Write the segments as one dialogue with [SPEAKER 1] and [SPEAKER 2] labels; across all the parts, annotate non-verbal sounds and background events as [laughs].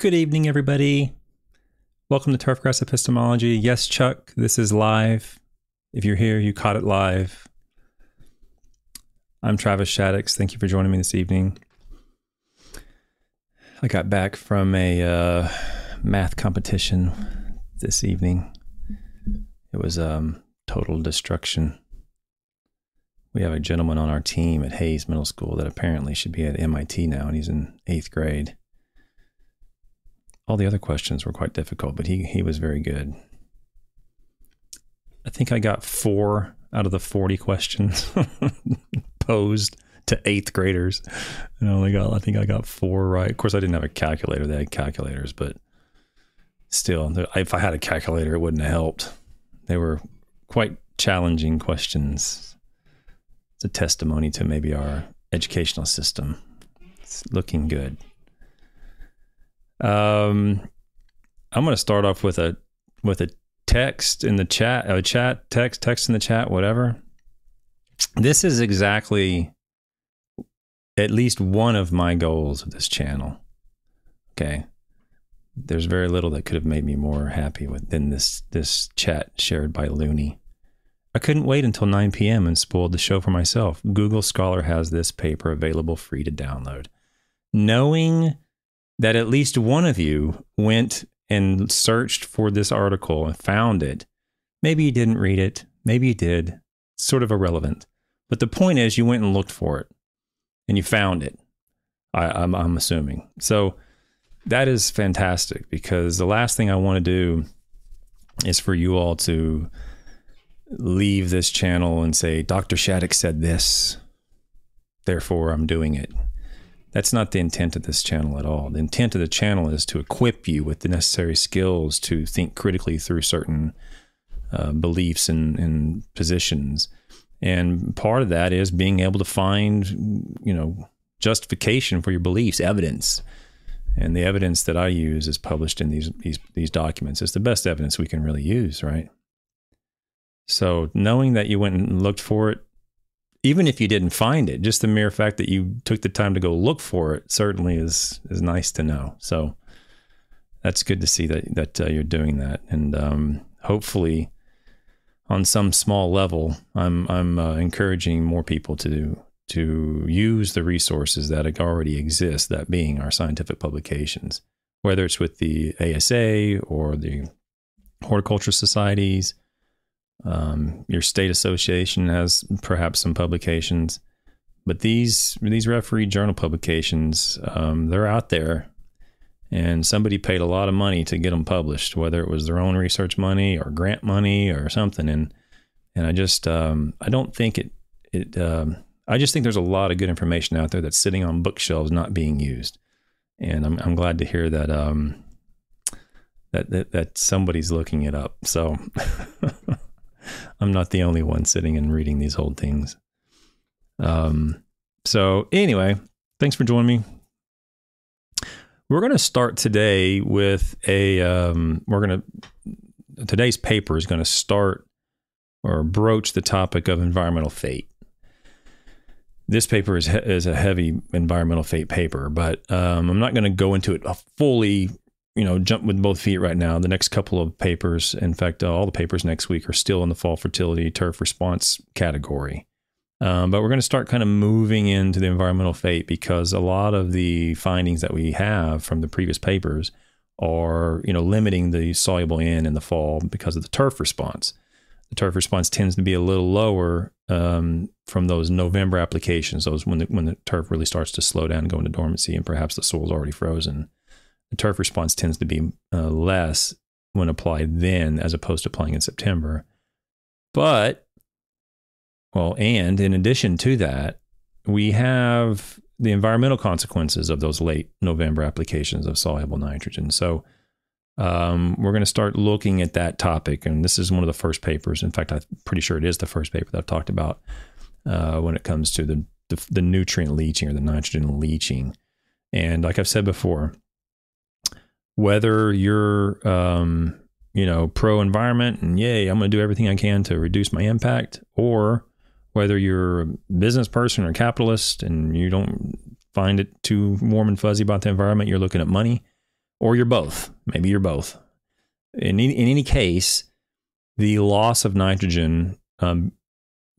[SPEAKER 1] Good evening, everybody. Welcome to Turfgrass Epistemology. Yes, Chuck, this is live. If you're here, you caught it live. I'm Travis Shaddox. Thank you for joining me this evening. I got back from a uh, math competition this evening. It was um, total destruction. We have a gentleman on our team at Hayes Middle School that apparently should be at MIT now, and he's in eighth grade. All the other questions were quite difficult, but he he was very good. I think I got four out of the forty questions [laughs] posed to eighth graders, and I only got I think I got four right. Of course, I didn't have a calculator; they had calculators, but still, if I had a calculator, it wouldn't have helped. They were quite challenging questions. It's a testimony to maybe our educational system. It's looking good. Um, I'm going to start off with a with a text in the chat, a chat text, text in the chat, whatever. This is exactly at least one of my goals of this channel. Okay. There's very little that could have made me more happy with than this this chat shared by Looney. I couldn't wait until 9 p.m. and spoiled the show for myself. Google Scholar has this paper available free to download. Knowing that at least one of you went and searched for this article and found it. Maybe you didn't read it, maybe you did. sort of irrelevant. But the point is, you went and looked for it and you found it. I, am I'm, I'm assuming. So that is fantastic because the last thing I want to do is for you all to leave this channel and say, Dr. Shaddox said this, therefore I'm doing it. That's not the intent of this channel at all. The intent of the channel is to equip you with the necessary skills to think critically through certain uh, beliefs and, and positions. And part of that is being able to find, you know, justification for your beliefs, evidence. And the evidence that I use is published in these these these documents. It's the best evidence we can really use, right? So knowing that you went and looked for it even if you didn't find it, just the mere fact that you took the time to go look for it certainly is is nice to know. So that's good to see that that uh, you're doing that, and um, hopefully, on some small level, I'm I'm uh, encouraging more people to to use the resources that already exist. That being our scientific publications, whether it's with the ASA or the horticulture societies um, your state association has perhaps some publications, but these these referee journal publications um, they're out there, and somebody paid a lot of money to get them published, whether it was their own research money or grant money or something. And and I just um, I don't think it it um, I just think there's a lot of good information out there that's sitting on bookshelves not being used, and I'm I'm glad to hear that um that that, that somebody's looking it up. So. [laughs] I'm not the only one sitting and reading these old things. Um, so anyway, thanks for joining me. We're going to start today with a. Um, we're going to today's paper is going to start or broach the topic of environmental fate. This paper is is a heavy environmental fate paper, but um, I'm not going to go into it fully you know, jump with both feet right now. The next couple of papers, in fact, uh, all the papers next week are still in the fall fertility turf response category. Um, but we're going to start kind of moving into the environmental fate because a lot of the findings that we have from the previous papers are, you know, limiting the soluble N in the fall because of the turf response. The turf response tends to be a little lower um, from those November applications, those when the, when the turf really starts to slow down and go into dormancy, and perhaps the soil's already frozen the turf response tends to be uh, less when applied then as opposed to applying in September. But, well, and in addition to that, we have the environmental consequences of those late November applications of soluble nitrogen. So, um, we're going to start looking at that topic. And this is one of the first papers. In fact, I'm pretty sure it is the first paper that I've talked about uh, when it comes to the, the, the nutrient leaching or the nitrogen leaching. And like I've said before, whether you're um, you know pro environment and yay i'm going to do everything i can to reduce my impact or whether you're a business person or capitalist and you don't find it too warm and fuzzy about the environment you're looking at money or you're both. Maybe you're both. In, in any case, the loss of nitrogen um,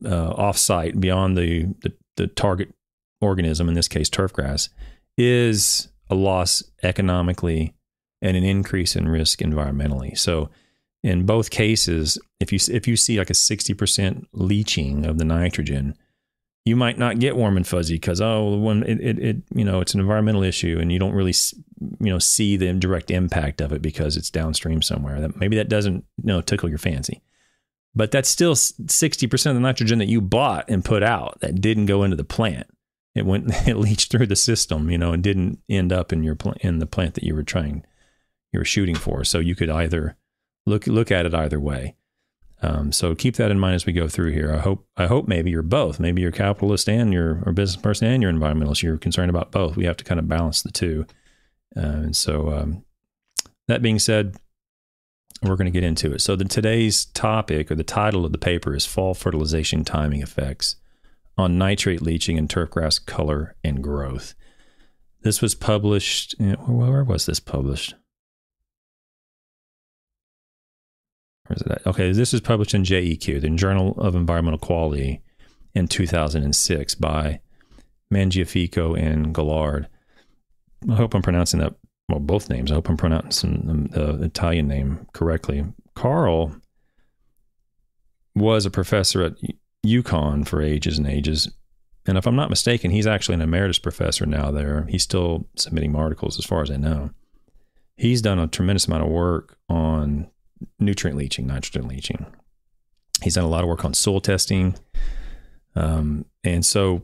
[SPEAKER 1] uh, off-site beyond the, the, the target organism, in this case turfgrass, is a loss economically and an increase in risk environmentally. So, in both cases, if you if you see like a sixty percent leaching of the nitrogen, you might not get warm and fuzzy because oh, when it, it, it you know it's an environmental issue and you don't really you know see the direct impact of it because it's downstream somewhere. That maybe that doesn't you know tickle your fancy, but that's still sixty percent of the nitrogen that you bought and put out that didn't go into the plant. It went [laughs] it leached through the system, you know, and didn't end up in your pl- in the plant that you were trying you were shooting for. So you could either look look at it either way. Um, so keep that in mind as we go through here. I hope I hope maybe you're both. Maybe you're capitalist and you're a business person and you're environmentalist. You're concerned about both. We have to kind of balance the two. Uh, and so um, that being said, we're going to get into it. So the today's topic or the title of the paper is "Fall Fertilization Timing Effects on Nitrate Leaching and Turfgrass Color and Growth." This was published. Where was this published? Okay, this is published in JEQ, the Journal of Environmental Quality, in 2006 by Mangiafico and Guillard. I hope I'm pronouncing that, well, both names. I hope I'm pronouncing the, the Italian name correctly. Karl was a professor at UConn for ages and ages. And if I'm not mistaken, he's actually an emeritus professor now there. He's still submitting articles, as far as I know. He's done a tremendous amount of work on nutrient leaching, nitrogen leaching. He's done a lot of work on soil testing. Um, and so,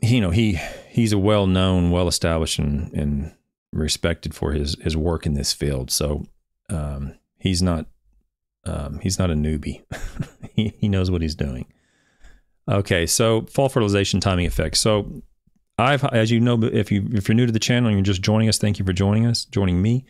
[SPEAKER 1] you know, he he's a well known, well established, and, and respected for his his work in this field. So um, he's not um, he's not a newbie. [laughs] he, he knows what he's doing. Okay, so fall fertilization timing effects. So I've, as you know, if you if you're new to the channel and you're just joining us, thank you for joining us, joining me.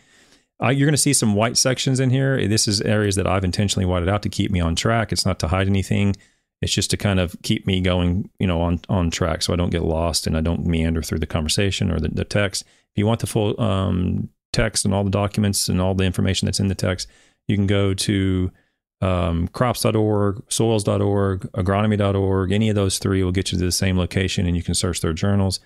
[SPEAKER 1] Uh, you're going to see some white sections in here. This is areas that I've intentionally whited out to keep me on track. It's not to hide anything. It's just to kind of keep me going, you know, on on track, so I don't get lost and I don't meander through the conversation or the, the text. If you want the full um, text and all the documents and all the information that's in the text, you can go to um, crops.org, soils.org, agronomy.org. Any of those three will get you to the same location, and you can search their journals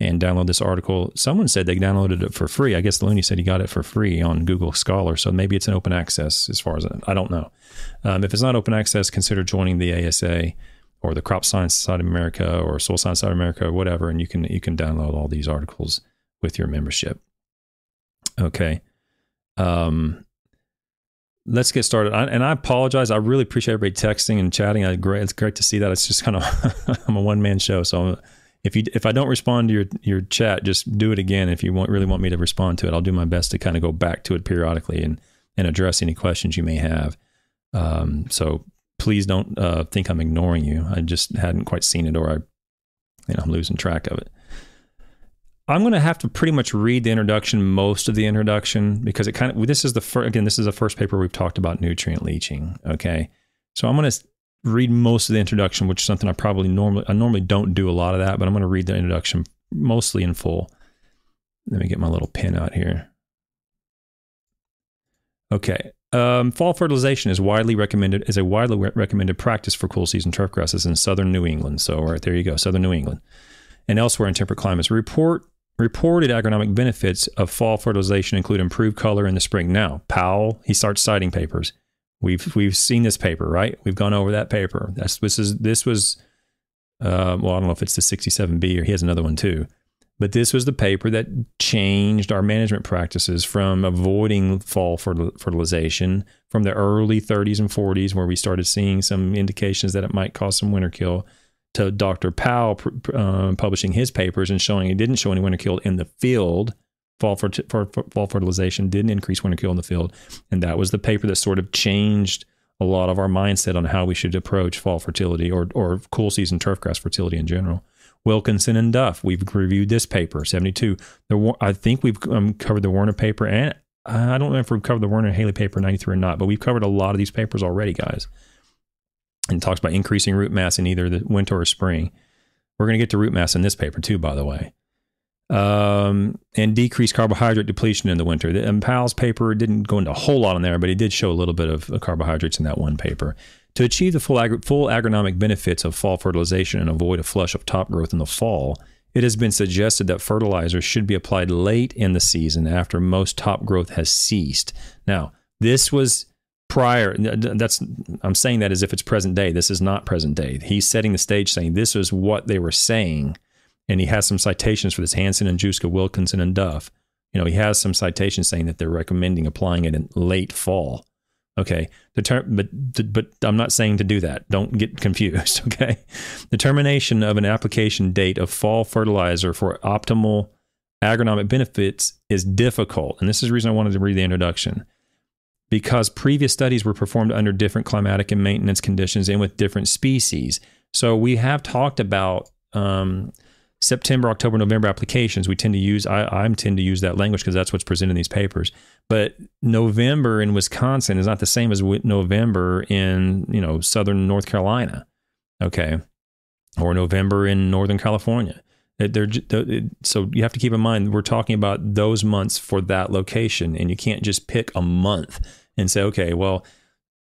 [SPEAKER 1] and download this article. Someone said they downloaded it for free. I guess Looney said he got it for free on Google Scholar. So maybe it's an open access as far as I don't know. Um, if it's not open access, consider joining the ASA or the Crop Science Society of America or Soil Science Society of America or whatever, and you can you can download all these articles with your membership. Okay. Um, let's get started. I, and I apologize. I really appreciate everybody texting and chatting. I. It's great to see that. It's just kind of [laughs] I'm a one man show, so I'm, if you if I don't respond to your your chat, just do it again. If you want really want me to respond to it, I'll do my best to kind of go back to it periodically and and address any questions you may have. Um, so please don't uh, think I'm ignoring you. I just hadn't quite seen it, or I, you know, I'm losing track of it. I'm going to have to pretty much read the introduction, most of the introduction, because it kind of this is the first again. This is the first paper we've talked about nutrient leaching. Okay, so I'm going to read most of the introduction, which is something I probably normally I normally don't do a lot of that, but I'm going to read the introduction mostly in full. Let me get my little pen out here. Okay. Um, fall fertilization is widely recommended is a widely re- recommended practice for cool season turf grasses in southern New England. So, right there you go, southern New England, and elsewhere in temperate climates. Report reported agronomic benefits of fall fertilization include improved color in the spring. Now, Powell he starts citing papers. We've we've seen this paper, right? We've gone over that paper. That's this is this was uh, well, I don't know if it's the 67B or he has another one too. But this was the paper that changed our management practices from avoiding fall fertilization from the early 30s and 40s, where we started seeing some indications that it might cause some winter kill, to Dr. Powell uh, publishing his papers and showing it didn't show any winter kill in the field fall, for, for, for, fall fertilization didn't increase winter kill in the field. And that was the paper that sort of changed a lot of our mindset on how we should approach fall fertility or, or cool season turfgrass fertility in general. Wilkinson and Duff, we've reviewed this paper, 72. The, I think we've um, covered the Werner paper, and I don't know if we've covered the Wehner Haley paper 93 or not, but we've covered a lot of these papers already, guys. And it talks about increasing root mass in either the winter or spring. We're going to get to root mass in this paper too, by the way. Um, and decrease carbohydrate depletion in the winter. And Powell's paper didn't go into a whole lot on there, but he did show a little bit of carbohydrates in that one paper. To achieve the full, ag- full agronomic benefits of fall fertilization and avoid a flush of top growth in the fall, it has been suggested that fertilizers should be applied late in the season after most top growth has ceased. Now, this was prior that's I'm saying that as if it's present day. This is not present day. He's setting the stage saying this is what they were saying and he has some citations for this Hanson and Juska, Wilkinson and Duff. You know, he has some citations saying that they're recommending applying it in late fall. Okay, but but I'm not saying to do that. Don't get [laughs] confused. [laughs] Okay, determination of an application date of fall fertilizer for optimal agronomic benefits is difficult, and this is the reason I wanted to read the introduction because previous studies were performed under different climatic and maintenance conditions and with different species. So we have talked about um, September, October, November applications, we tend to use, I, I tend to use that language because that's what's presented in these papers. But November in Wisconsin is not the same as November in, you know, Southern North Carolina. Okay. Or November in Northern California. They're, they're, so you have to keep in mind, we're talking about those months for that location. And you can't just pick a month and say, okay, well,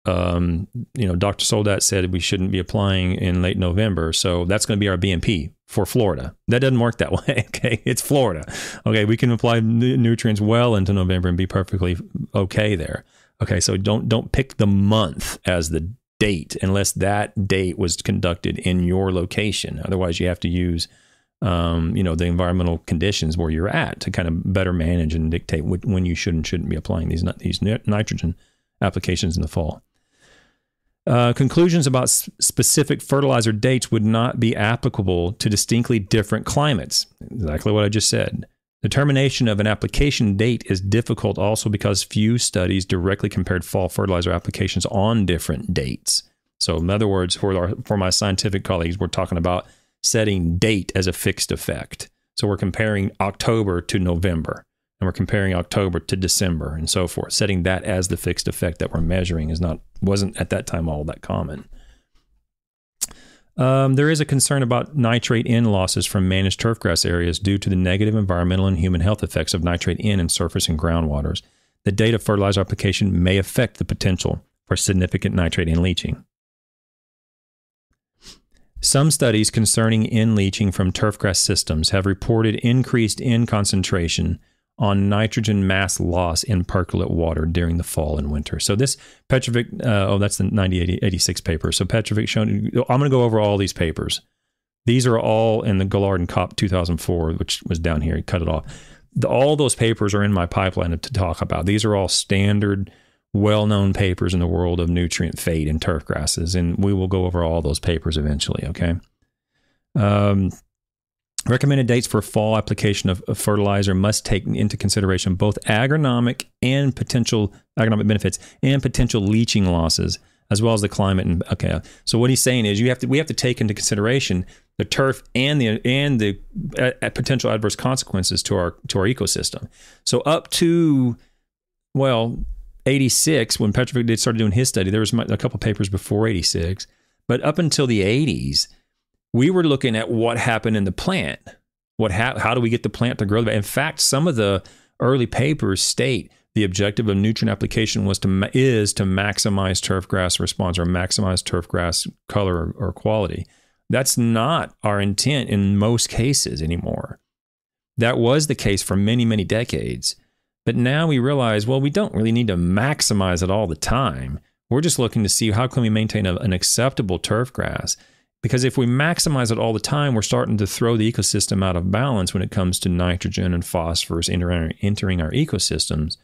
[SPEAKER 1] um, you know, Dr. Soldat said we shouldn't be applying in late November. So that's going to be our BMP for Florida. That doesn't work that [laughs] way. Okay. It's Florida. Okay. We can apply nutrients well into November and be perfectly okay there. Okay. So don't, don't pick the month as the date unless that date was conducted in your location. Otherwise, you have to use, um, you know, the environmental conditions where you're at to kind of better manage and dictate when you should and shouldn't be applying these, these nitrogen applications in the fall. Uh, conclusions about s- specific fertilizer dates would not be applicable to distinctly different climates. Exactly what I just said. Determination of an application date is difficult also because few studies directly compared fall fertilizer applications on different dates. So, in other words, for, our, for my scientific colleagues, we're talking about setting date as a fixed effect. So, we're comparing October to November and we're comparing October to December and so forth. Setting that as the fixed effect that we're measuring is not wasn't at that time all that common. Um, there is a concern about nitrate N losses from managed turfgrass areas due to the negative environmental and human health effects of nitrate N in surface and groundwaters. The date of fertilizer application may affect the potential for significant nitrate N leaching. Some studies concerning N leaching from turfgrass systems have reported increased N concentration on nitrogen mass loss in percolate water during the fall and winter. So this Petrovic, uh, oh, that's the 9086 paper. So Petrovic shown, I'm going to go over all these papers. These are all in the Guillard and Kopp 2004, which was down here. He cut it off. The, all those papers are in my pipeline to talk about. These are all standard, well-known papers in the world of nutrient fate in turf grasses, and we will go over all those papers eventually. Okay. Um, Recommended dates for fall application of, fertilizer must take into consideration both agronomic and potential agronomic benefits and potential leaching losses, as well as the climate. And okay, so what he's saying is you have to we have to take into consideration the turf and the and the uh, potential adverse consequences to our to our ecosystem. So up to well 86 when Petrovic did started doing his study, there was a couple papers before 86, but up until the 80s we were looking at what happened in the plant. What how, how do we get the plant to grow? In fact, some of the early papers state the objective of nutrient application was to is to maximize turf grass response or maximize turf grass color or, or quality. That's not our intent in most cases anymore. That was the case for many, many decades. But now we realize, well, we don't really need to maximize it all the time. We're just looking to see how can we maintain a, an acceptable turf grass because if we maximize it all the time, we're starting to throw the ecosystem out of balance when it comes to nitrogen and phosphorus entering, entering our ecosystems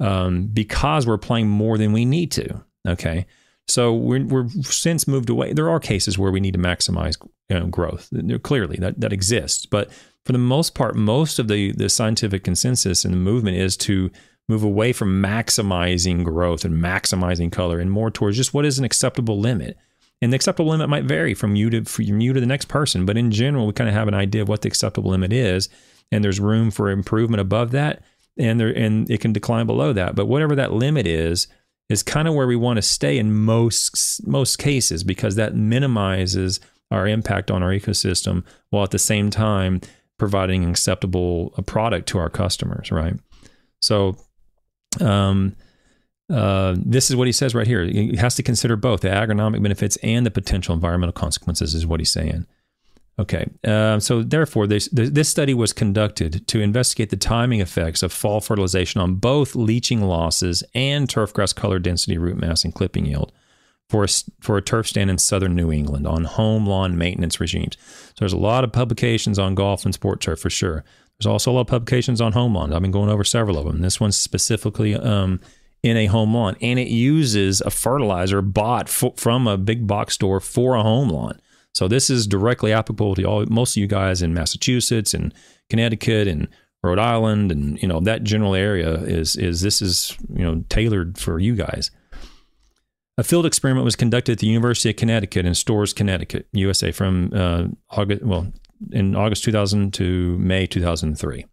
[SPEAKER 1] um, because we're playing more than we need to. Okay. So we're, we're since moved away. There are cases where we need to maximize you know, growth. Clearly, that, that exists. But for the most part, most of the, the scientific consensus and the movement is to move away from maximizing growth and maximizing color and more towards just what is an acceptable limit. And the acceptable limit might vary from you to from you to the next person, but in general, we kind of have an idea of what the acceptable limit is, and there's room for improvement above that, and there and it can decline below that. But whatever that limit is, is kind of where we want to stay in most most cases because that minimizes our impact on our ecosystem while at the same time providing an acceptable uh, product to our customers, right? So, um, uh, this is what he says right here. He has to consider both the agronomic benefits and the potential environmental consequences, is what he's saying. Okay, uh, so therefore, this, this study was conducted to investigate the timing effects of fall fertilization on both leaching losses and turfgrass color density, root mass, and clipping yield for a, for a turf stand in southern New England on home lawn maintenance regimes. So there's a lot of publications on golf and sport turf for sure. There's also a lot of publications on home lawn. I've been going over several of them. This one's specifically um, in a home lawn, and it uses a fertilizer bought from a big box store for a home lawn. So this is directly applicable to all most of you guys in Massachusetts and Connecticut and Rhode Island and you know that general area is is this is you know tailored for you guys. A field experiment was conducted at the University of Connecticut in Storrs, Connecticut, USA, from uh, August well in August 2000 to May 2003.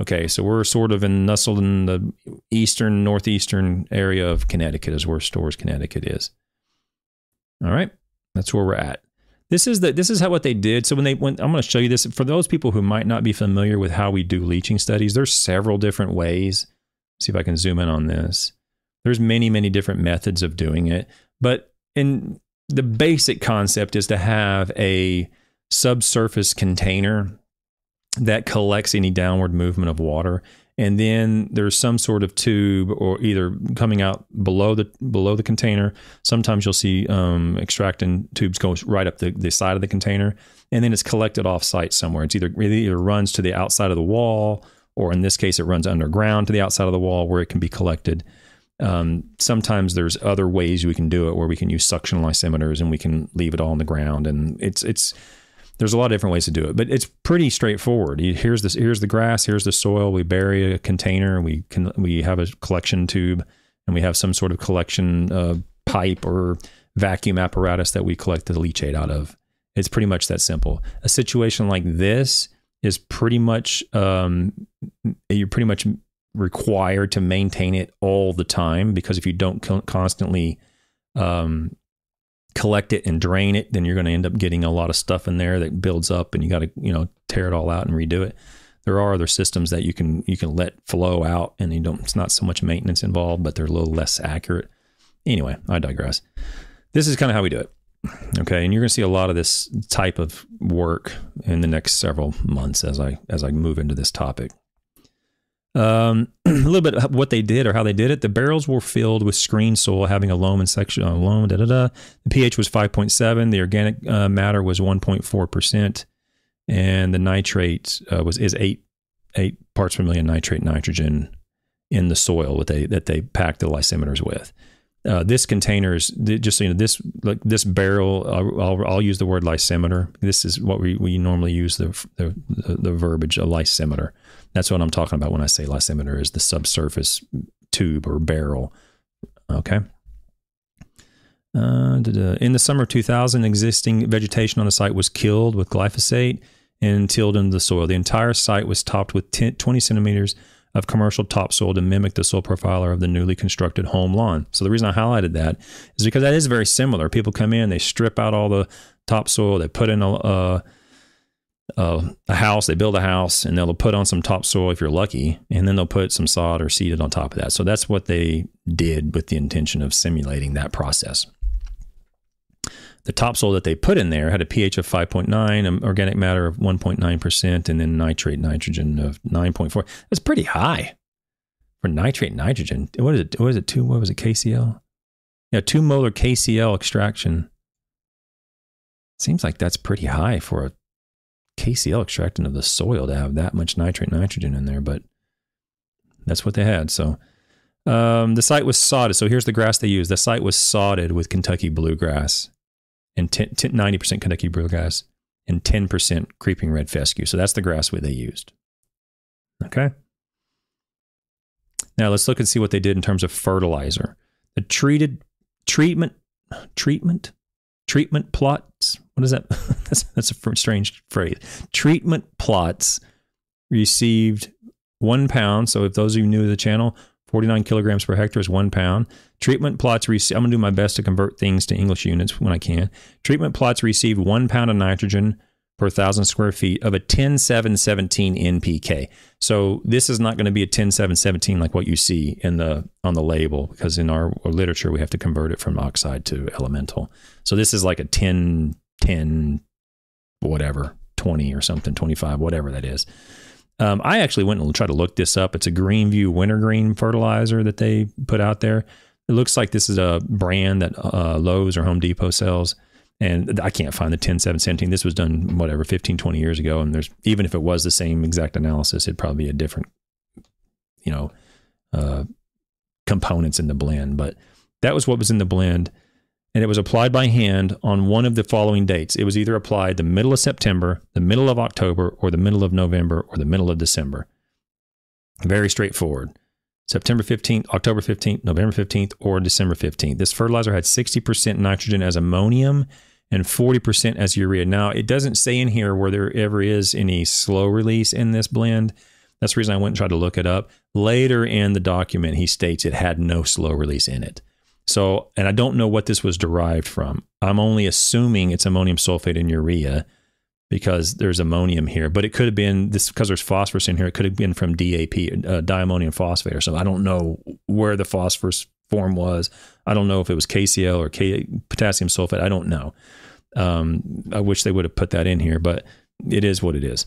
[SPEAKER 1] Okay, so we're sort of in nestled in the eastern northeastern area of Connecticut, is where Storrs Connecticut is. All right, that's where we're at. This is the this is how what they did. So when they went, I'm going to show you this for those people who might not be familiar with how we do leaching studies. There's several different ways. Let's see if I can zoom in on this. There's many many different methods of doing it, but in the basic concept is to have a subsurface container that collects any downward movement of water. And then there's some sort of tube or either coming out below the below the container. Sometimes you'll see um, extracting tubes go right up the, the side of the container and then it's collected off site somewhere. It's either it either runs to the outside of the wall or in this case it runs underground to the outside of the wall where it can be collected. Um, sometimes there's other ways we can do it where we can use suction lysimeters and we can leave it all on the ground. And it's it's there's a lot of different ways to do it, but it's pretty straightforward. Here's this, here's the grass, here's the soil. We bury a container. We can we have a collection tube, and we have some sort of collection uh, pipe or vacuum apparatus that we collect the leachate out of. It's pretty much that simple. A situation like this is pretty much um, you're pretty much required to maintain it all the time because if you don't constantly um, collect it and drain it, then you're going to end up getting a lot of stuff in there that builds up, and you got to you know tear it all out and redo it. There are other systems that you can you can let flow out, and you don't. It's not so much maintenance involved, but they're a little less accurate. Anyway, I digress. This is kind of how we do it. Okay, and you're going to see a lot of this type of work in the next several months as I as I move into this topic. Um, [clears throat] a little bit of what they did or how they did it. The barrels were filled with screen soil having a loam and section uh, loam. Da da da. The pH was 5.7. The organic uh, matter was 1.4 percent, and the nitrate uh, was is eight eight parts per million nitrate nitrogen in the soil that they that they packed the lysimeters with. Uh, this container is just so you know this like this barrel. I'll, I'll, use the word lysimeter. This is what we, we normally use the the, the, the verbiage a lysimeter. That's what I'm talking about when I say lysimeter is the subsurface tube or barrel. Okay. Uh, in the summer of 2000, existing vegetation on the site was killed with glyphosate and tilled into the soil. The entire site was topped with 10, 20 centimeters of commercial topsoil to mimic the soil profiler of the newly constructed home lawn. So the reason I highlighted that is because that is very similar. People come in, they strip out all the topsoil, they put in a, a uh, a house, they build a house, and they'll put on some topsoil if you're lucky, and then they'll put some sod or seeded on top of that. So that's what they did with the intention of simulating that process. The topsoil that they put in there had a pH of 5.9, organic matter of 1.9%, and then nitrate nitrogen of 9.4. That's pretty high for nitrate nitrogen. What is it? What is it? Two? What was it? KCl? Yeah, two molar KCl extraction. Seems like that's pretty high for a KCl extracting of the soil to have that much nitrate nitrogen in there, but that's what they had. So um, the site was sodded. So here's the grass they used. The site was sodded with Kentucky bluegrass and 10, 10, 90% Kentucky bluegrass and 10% creeping red fescue. So that's the grass they used. Okay. Now let's look and see what they did in terms of fertilizer. The treated treatment treatment treatment plots. What is that? [laughs] that's, that's a strange phrase. Treatment plots received one pound. So if those of you new to the channel, 49 kilograms per hectare is one pound. Treatment plots received, I'm going to do my best to convert things to English units when I can. Treatment plots received one pound of nitrogen per thousand square feet of a 10717 NPK. So this is not going to be a 10717 like what you see in the on the label because in our literature we have to convert it from oxide to elemental. So this is like a 10 10 whatever 20 or something 25 whatever that is. Um, I actually went and tried to look this up. It's a Greenview wintergreen fertilizer that they put out there. It looks like this is a brand that uh, Lowe's or Home Depot sells and I can't find the 10717. This was done whatever 15, 20 years ago, and there's even if it was the same exact analysis, it'd probably be a different, you know, uh, components in the blend. But that was what was in the blend, and it was applied by hand on one of the following dates. It was either applied the middle of September, the middle of October, or the middle of November, or the middle of December. Very straightforward. September 15th, October 15th, November 15th, or December 15th. This fertilizer had 60% nitrogen as ammonium and 40% as urea. Now, it doesn't say in here where there ever is any slow release in this blend. That's the reason I went and tried to look it up. Later in the document, he states it had no slow release in it. So, and I don't know what this was derived from. I'm only assuming it's ammonium sulfate and urea because there's ammonium here, but it could have been this because there's phosphorus in here. It could have been from DAP, uh, diammonium phosphate, or something. I don't know where the phosphorus form was. I don't know if it was KCl or K, potassium sulfate. I don't know. Um, I wish they would have put that in here, but it is what it is.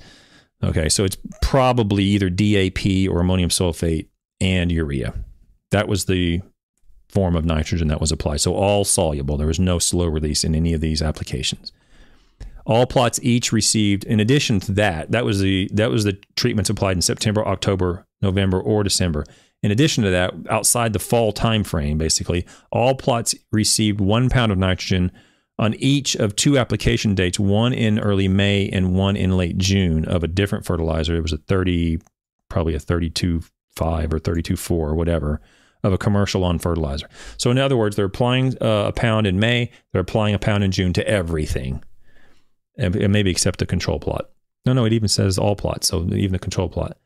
[SPEAKER 1] Okay, so it's probably either DAP or ammonium sulfate and urea. That was the form of nitrogen that was applied. So all soluble. There was no slow release in any of these applications. All plots each received, in addition to that, that was the that was the treatments applied in September, October, November, or December. In addition to that, outside the fall time frame, basically, all plots received one pound of nitrogen on each of two application dates, one in early May and one in late June of a different fertilizer. It was a 30, probably a 32.5 or 32.4 or whatever of a commercial lawn fertilizer. So, in other words, they're applying uh, a pound in May, they're applying a pound in June to everything, and, and maybe except the control plot. No, no, it even says all plots, so even the control plot.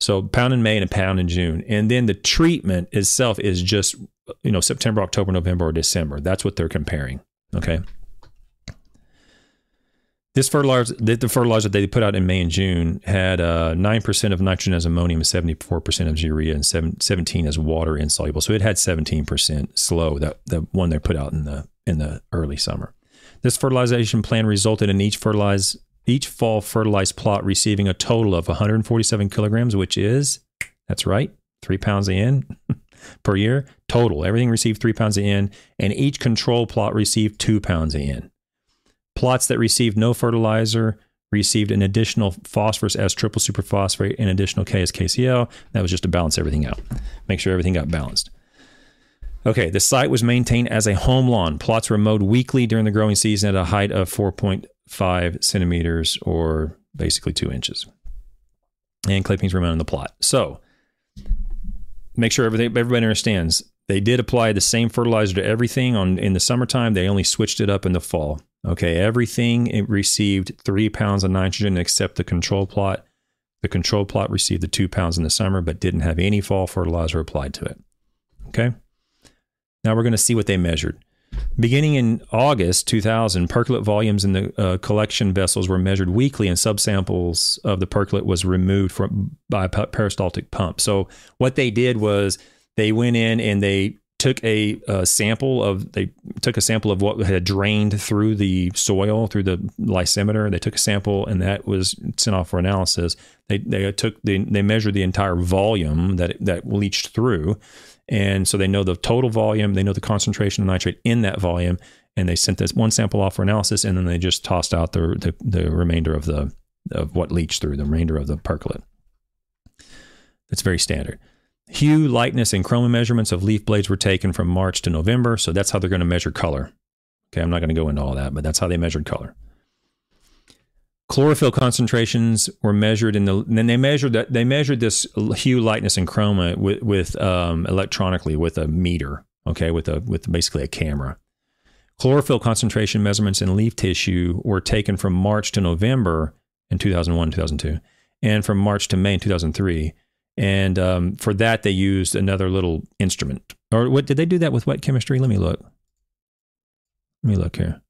[SPEAKER 1] So, pound in May and a pound in June. And then the treatment itself is just, you know, September, October, November, or December. That's what they're comparing. Okay. This fertilizer, the fertilizer they put out in May and June had uh, 9% of nitrogen as ammonium, 74% of urea, and 17 as water insoluble. So it had 17% slow, that the one they put out in the in the early summer. This fertilization plan resulted in each fertilize each fall fertilized plot receiving a total of 147 kilograms, which is that's right, three pounds a in. [laughs] per year total. Everything received three pounds of N, and each control plot received two pounds of N. Plots that received no fertilizer received an additional phosphorus as triple superphosphate and additional K as KCl. That was just to balance everything out, make sure everything got balanced. Okay, the site was maintained as a home lawn. Plots were mowed weekly during the growing season at a height of 4.5 centimeters or basically two inches. And clippings remain on the plot. So, make sure everything everybody understands. They did apply the same fertilizer to everything on in the summertime. They only switched it up in the fall. Okay, everything it received three pounds of nitrogen except the control plot. The control plot received the two pounds in the summer, but didn't have any fall fertilizer applied to it. Okay. Now we're going to see what they measured. Beginning in August 2000, percolate volumes in the uh, collection vessels were measured weekly, and subsamples of the percolate was removed from by a peristaltic pump. So what they did was they went in and they took a, a, sample of they took a sample of what had drained through the soil through the lysimeter. They took a sample and that was sent off for analysis. They they took they, they measured the entire volume that that leached through and so they know the total volume, they know the concentration of nitrate in that volume, and they sent this one sample off for analysis, and then they just tossed out the the, the remainder of the of what leached through, the remainder of the percolate. That's very standard. Hue, lightness, and chroma measurements of leaf blades were taken from March to November, so that's how they're going to measure color. Okay, I'm not going to go into all that, but that's how they measured color. Chlorophyll concentrations were measured in the. Then they measured that. They measured this hue, lightness, and chroma with, with um, electronically with a meter. Okay, with a with basically a camera. Chlorophyll concentration measurements in leaf tissue were taken from March to November in 2001, 2002, and from March to May in 2003. And um, for that, they used another little instrument. Or what did they do that with wet chemistry? Let me look. Let me look here.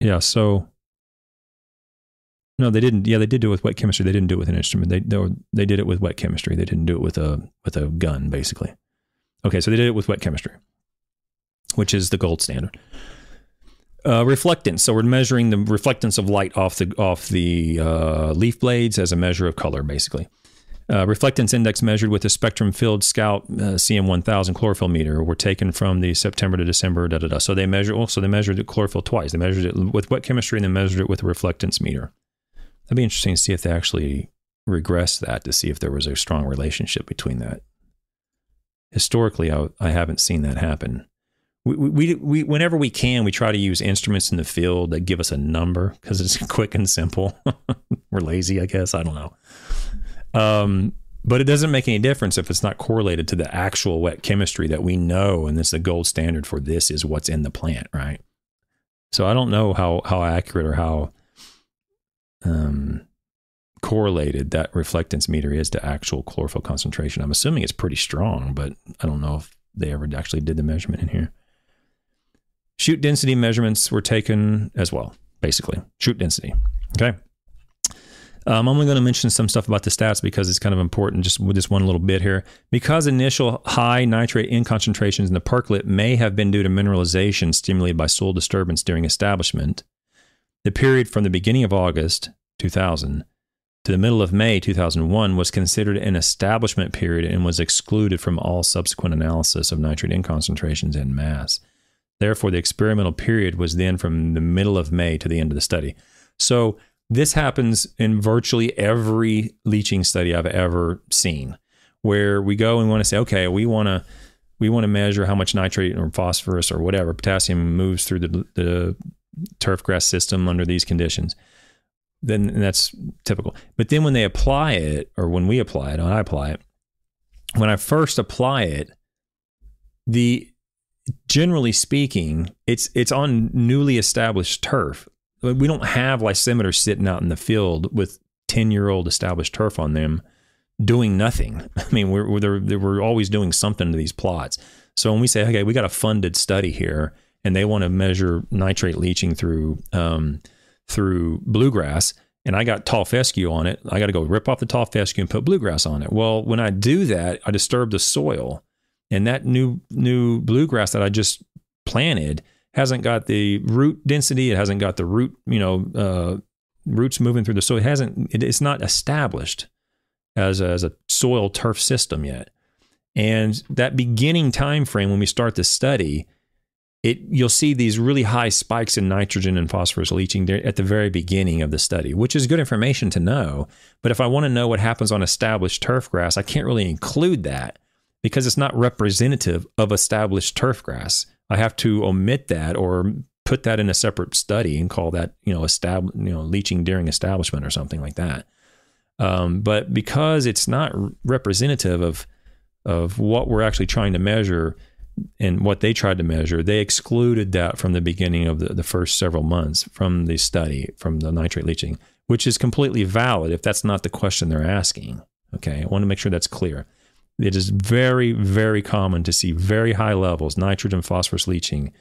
[SPEAKER 1] Yeah, so no, they didn't. Yeah, they did do it with wet chemistry. They didn't do it with an instrument. They they, were, they did it with wet chemistry. They didn't do it with a with a gun, basically. Okay, so they did it with wet chemistry, which is the gold standard. Uh, reflectance. So we're measuring the reflectance of light off the off the uh, leaf blades as a measure of color, basically. Uh, reflectance index measured with a Spectrum Field Scout uh, CM1000 chlorophyll meter were taken from the September to December. Da, da, da. So they measured. Also, they measured the chlorophyll twice. They measured it with wet chemistry and they measured it with a reflectance meter. That'd be interesting to see if they actually regress that to see if there was a strong relationship between that. Historically, I, I haven't seen that happen. We, we, we, whenever we can, we try to use instruments in the field that give us a number because it's [laughs] quick and simple. [laughs] We're lazy, I guess. I don't know. Um, but it doesn't make any difference if it's not correlated to the actual wet chemistry that we know, and this the gold standard for this is what's in the plant, right? So I don't know how how accurate or how um, correlated that reflectance meter is to actual chlorophyll concentration. I'm assuming it's pretty strong, but I don't know if they ever actually did the measurement in here. Shoot density measurements were taken as well, basically. Shoot density. Okay. Um, I'm only going to mention some stuff about the stats because it's kind of important just with this one little bit here. Because initial high nitrate in concentrations in the percolate may have been due to mineralization stimulated by soil disturbance during establishment, the period from the beginning of August 2000 to the middle of May 2001 was considered an establishment period and was excluded from all subsequent analysis of nitrate in concentrations and mass. Therefore, the experimental period was then from the middle of May to the end of the study. So, this happens in virtually every leaching study I've ever seen, where we go and want to say, okay, we want to we want to measure how much nitrate or phosphorus or whatever potassium moves through the, the turf grass system under these conditions. Then that's typical. But then when they apply it, or when we apply it, when I apply it, when I first apply it, the generally speaking, it's it's on newly established turf. We don't have lysimeters sitting out in the field with ten year old established turf on them doing nothing. [laughs] I mean, we're we're, we're always doing something to these plots. So when we say, okay, we got a funded study here, and they want to measure nitrate leaching through um, through bluegrass, and I got tall fescue on it, I got to go rip off the tall fescue and put bluegrass on it. Well, when I do that, I disturb the soil and that new new bluegrass that I just planted hasn't got the root density. It hasn't got the root, you know, uh, roots moving through the soil. It hasn't. It, it's not established as a, as a soil turf system yet. And that beginning time frame when we start the study, it you'll see these really high spikes in nitrogen and phosphorus leaching at the very beginning of the study, which is good information to know. But if I want to know what happens on established turf grass, I can't really include that because it's not representative of established turf grass. I have to omit that or put that in a separate study and call that you know estab- you know leaching during establishment or something like that. Um, but because it's not representative of of what we're actually trying to measure and what they tried to measure, they excluded that from the beginning of the, the first several months from the study, from the nitrate leaching, which is completely valid if that's not the question they're asking. Okay, I want to make sure that's clear. It is very, very common to see very high levels, nitrogen, phosphorus leaching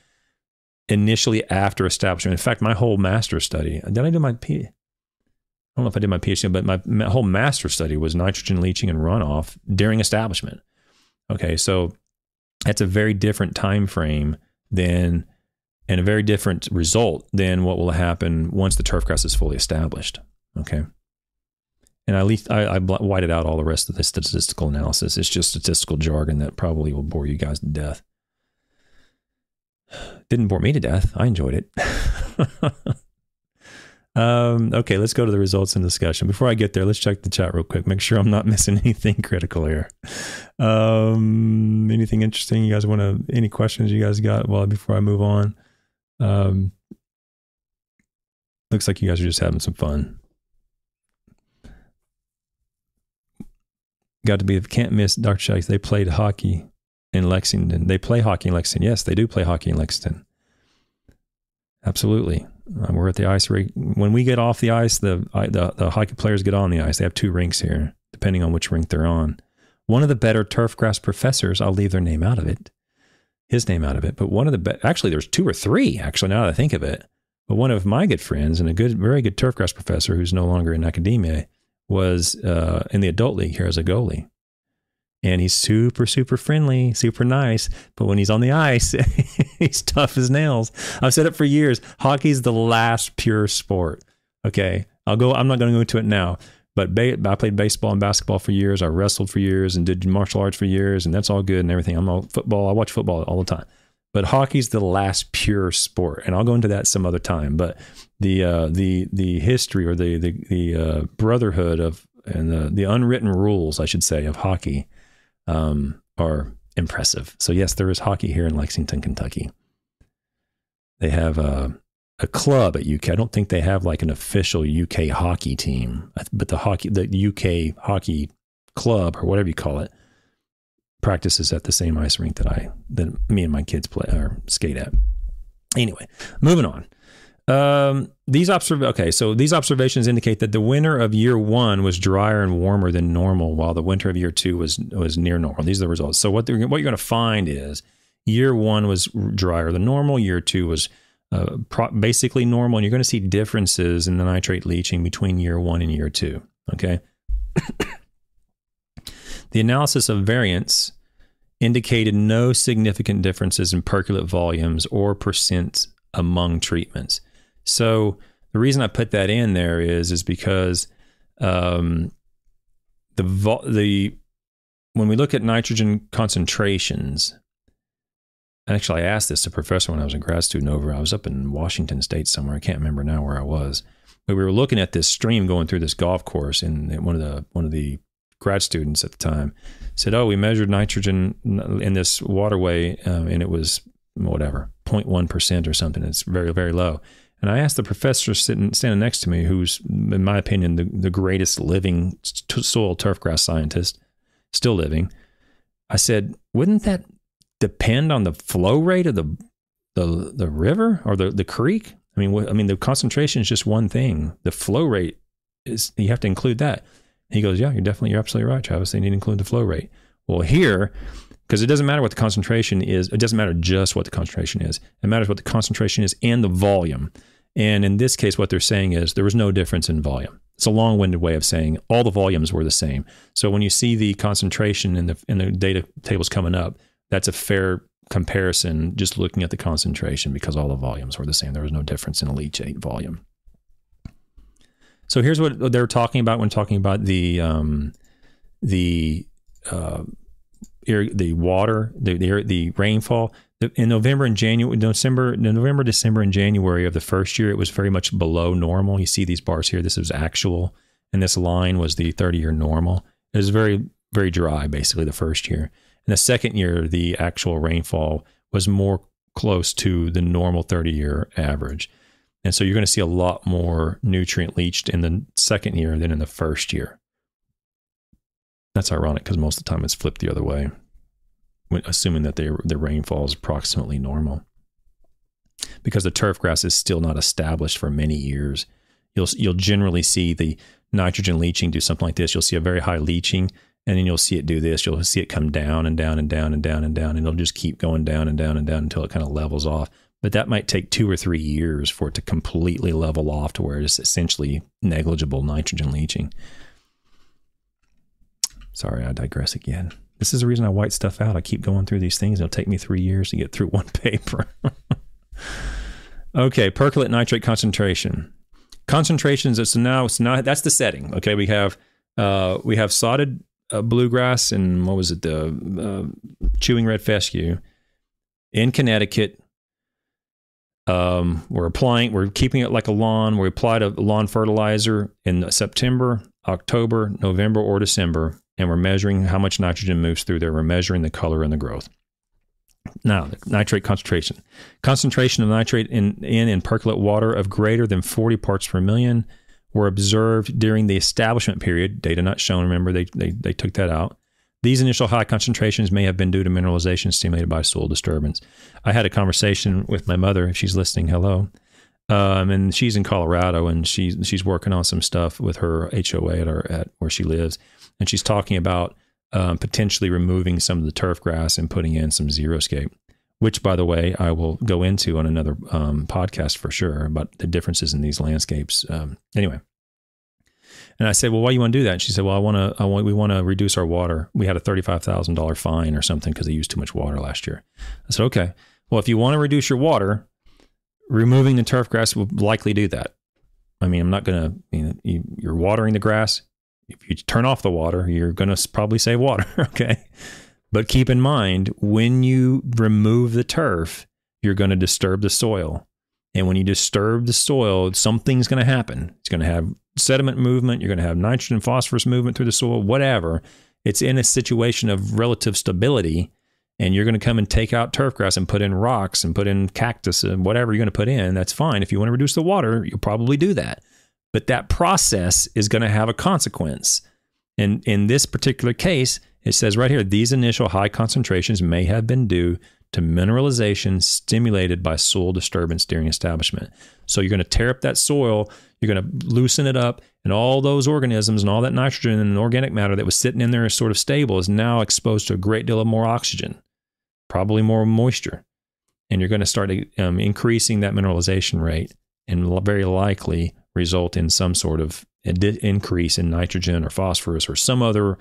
[SPEAKER 1] initially after establishment. In fact, my whole master study, did I do my P? I don't know if I did my PhD, but my, my whole master study was nitrogen leaching and runoff during establishment. Okay, so that's a very different time frame than and a very different result than what will happen once the turf grass is fully established. Okay and at least I, I whited out all the rest of the statistical analysis. It's just statistical jargon that probably will bore you guys to death. [sighs] Didn't bore me to death. I enjoyed it. [laughs] um, okay, let's go to the results and discussion. Before I get there, let's check the chat real quick. Make sure I'm not [laughs] missing anything critical here. Um, anything interesting you guys want to? Any questions you guys got? Well, before I move on, um, looks like you guys are just having some fun. Got to be can't miss Dr. Shikes. They played hockey in Lexington. They play hockey in Lexington. Yes, they do play hockey in Lexington. Absolutely. Uh, we're at the ice rink. When we get off the ice, the, the the hockey players get on the ice. They have two rinks here, depending on which rink they're on. One of the better turf grass professors, I'll leave their name out of it, his name out of it, but one of the actually there's two or three actually now that I think of it. But one of my good friends and a good, very good turfgrass professor who's no longer in academia was uh, in the adult league here as a goalie. And he's super, super friendly, super nice. But when he's on the ice, [laughs] he's tough as nails. I've said it for years. Hockey's the last pure sport. Okay. I'll go, I'm not going to go into it now. But ba- I played baseball and basketball for years. I wrestled for years and did martial arts for years, and that's all good and everything. I'm all football. I watch football all the time. But hockey's the last pure sport, and I'll go into that some other time. But the uh, the the history or the the, the uh, brotherhood of and the, the unwritten rules, I should say, of hockey um, are impressive. So yes, there is hockey here in Lexington, Kentucky. They have a, a club at UK. I don't think they have like an official UK hockey team, but the hockey the UK hockey club or whatever you call it practices at the same ice rink that I that me and my kids play or skate at. Anyway, moving on. Um, these observ- okay, so these observations indicate that the winter of year one was drier and warmer than normal, while the winter of year two was was near normal. These are the results. So what what you're going to find is year one was drier than normal, year two was uh, pro- basically normal, and you're going to see differences in the nitrate leaching between year one and year two. Okay. The analysis of variance indicated no significant differences in percolate volumes or percents among treatments. So the reason I put that in there is is because um, the vo- the when we look at nitrogen concentrations, actually I asked this to a professor when I was a grad student over. I was up in Washington State somewhere. I can't remember now where I was, but we were looking at this stream going through this golf course, and one of the one of the grad students at the time said, "Oh, we measured nitrogen in this waterway, um, and it was whatever 0.1 percent or something. It's very very low." And I asked the professor sitting standing next to me, who's in my opinion the, the greatest living soil turfgrass scientist still living. I said, "Wouldn't that depend on the flow rate of the the the river or the the creek? I mean, I mean the concentration is just one thing. The flow rate is you have to include that." He goes, Yeah, you're definitely, you're absolutely right, Travis. They need to include the flow rate. Well, here, because it doesn't matter what the concentration is, it doesn't matter just what the concentration is. It matters what the concentration is and the volume. And in this case, what they're saying is there was no difference in volume. It's a long-winded way of saying all the volumes were the same. So when you see the concentration in the in the data tables coming up, that's a fair comparison just looking at the concentration because all the volumes were the same. There was no difference in a leachate volume. So here's what they're talking about when talking about the um, the uh, the water, the, the the rainfall. In November and January, December, November, December, and January of the first year, it was very much below normal. You see these bars here. This is actual, and this line was the 30-year normal. It was very, very dry, basically, the first year. And the second year, the actual rainfall was more close to the normal 30-year average. And so you're going to see a lot more nutrient leached in the second year than in the first year. That's ironic because most of the time it's flipped the other way, assuming that the rainfall is approximately normal. Because the turf grass is still not established for many years, you'll you'll generally see the nitrogen leaching do something like this. You'll see a very high leaching, and then you'll see it do this. You'll see it come down and down and down and down and down, and it'll just keep going down and down and down until it kind of levels off but that might take two or three years for it to completely level off to where it's essentially negligible nitrogen leaching. Sorry, I digress again. This is the reason I white stuff out. I keep going through these things. It'll take me three years to get through [laughs] one paper. [laughs] okay, percolate nitrate concentration. Concentrations. So now, so now that's the setting. Okay, we have uh, we have sodded uh, bluegrass and what was it? The uh, chewing red fescue in Connecticut um, we're applying, we're keeping it like a lawn. We applied a lawn fertilizer in September, October, November, or December, and we're measuring how much nitrogen moves through there. We're measuring the color and the growth. Now, nitrate concentration. Concentration of nitrate in, in and percolate water of greater than 40 parts per million were observed during the establishment period. Data not shown. Remember, they, they, they took that out. These initial high concentrations may have been due to mineralization stimulated by soil disturbance. I had a conversation with my mother, if she's listening, hello. Um, and she's in Colorado and she's she's working on some stuff with her HOA at, her, at where she lives. And she's talking about um, potentially removing some of the turf grass and putting in some xeriscape. which, by the way, I will go into on another um, podcast for sure about the differences in these landscapes. Um, anyway, and I said, "Well, why do you want to do that?" And she said, "Well, I want to. I want. We want to reduce our water. We had a thirty-five thousand dollar fine or something because they used too much water last year." I said, "Okay. Well, if you want to reduce your water, removing the turf grass will likely do that. I mean, I'm not going to. You know, you, you're watering the grass. If you turn off the water, you're going to probably save water. [laughs] okay." But keep in mind, when you remove the turf, you're going to disturb the soil. And when you disturb the soil, something's going to happen. It's going to have sediment movement. You're going to have nitrogen, phosphorus movement through the soil, whatever. It's in a situation of relative stability. And you're going to come and take out turf grass and put in rocks and put in cactus and whatever you're going to put in. That's fine. If you want to reduce the water, you'll probably do that. But that process is going to have a consequence. And in this particular case, it says right here these initial high concentrations may have been due to mineralization stimulated by soil disturbance during establishment. So you're going to tear up that soil, you're going to loosen it up, and all those organisms and all that nitrogen and organic matter that was sitting in there sort of stable is now exposed to a great deal of more oxygen, probably more moisture. And you're going to start um, increasing that mineralization rate and very likely result in some sort of increase in nitrogen or phosphorus or some other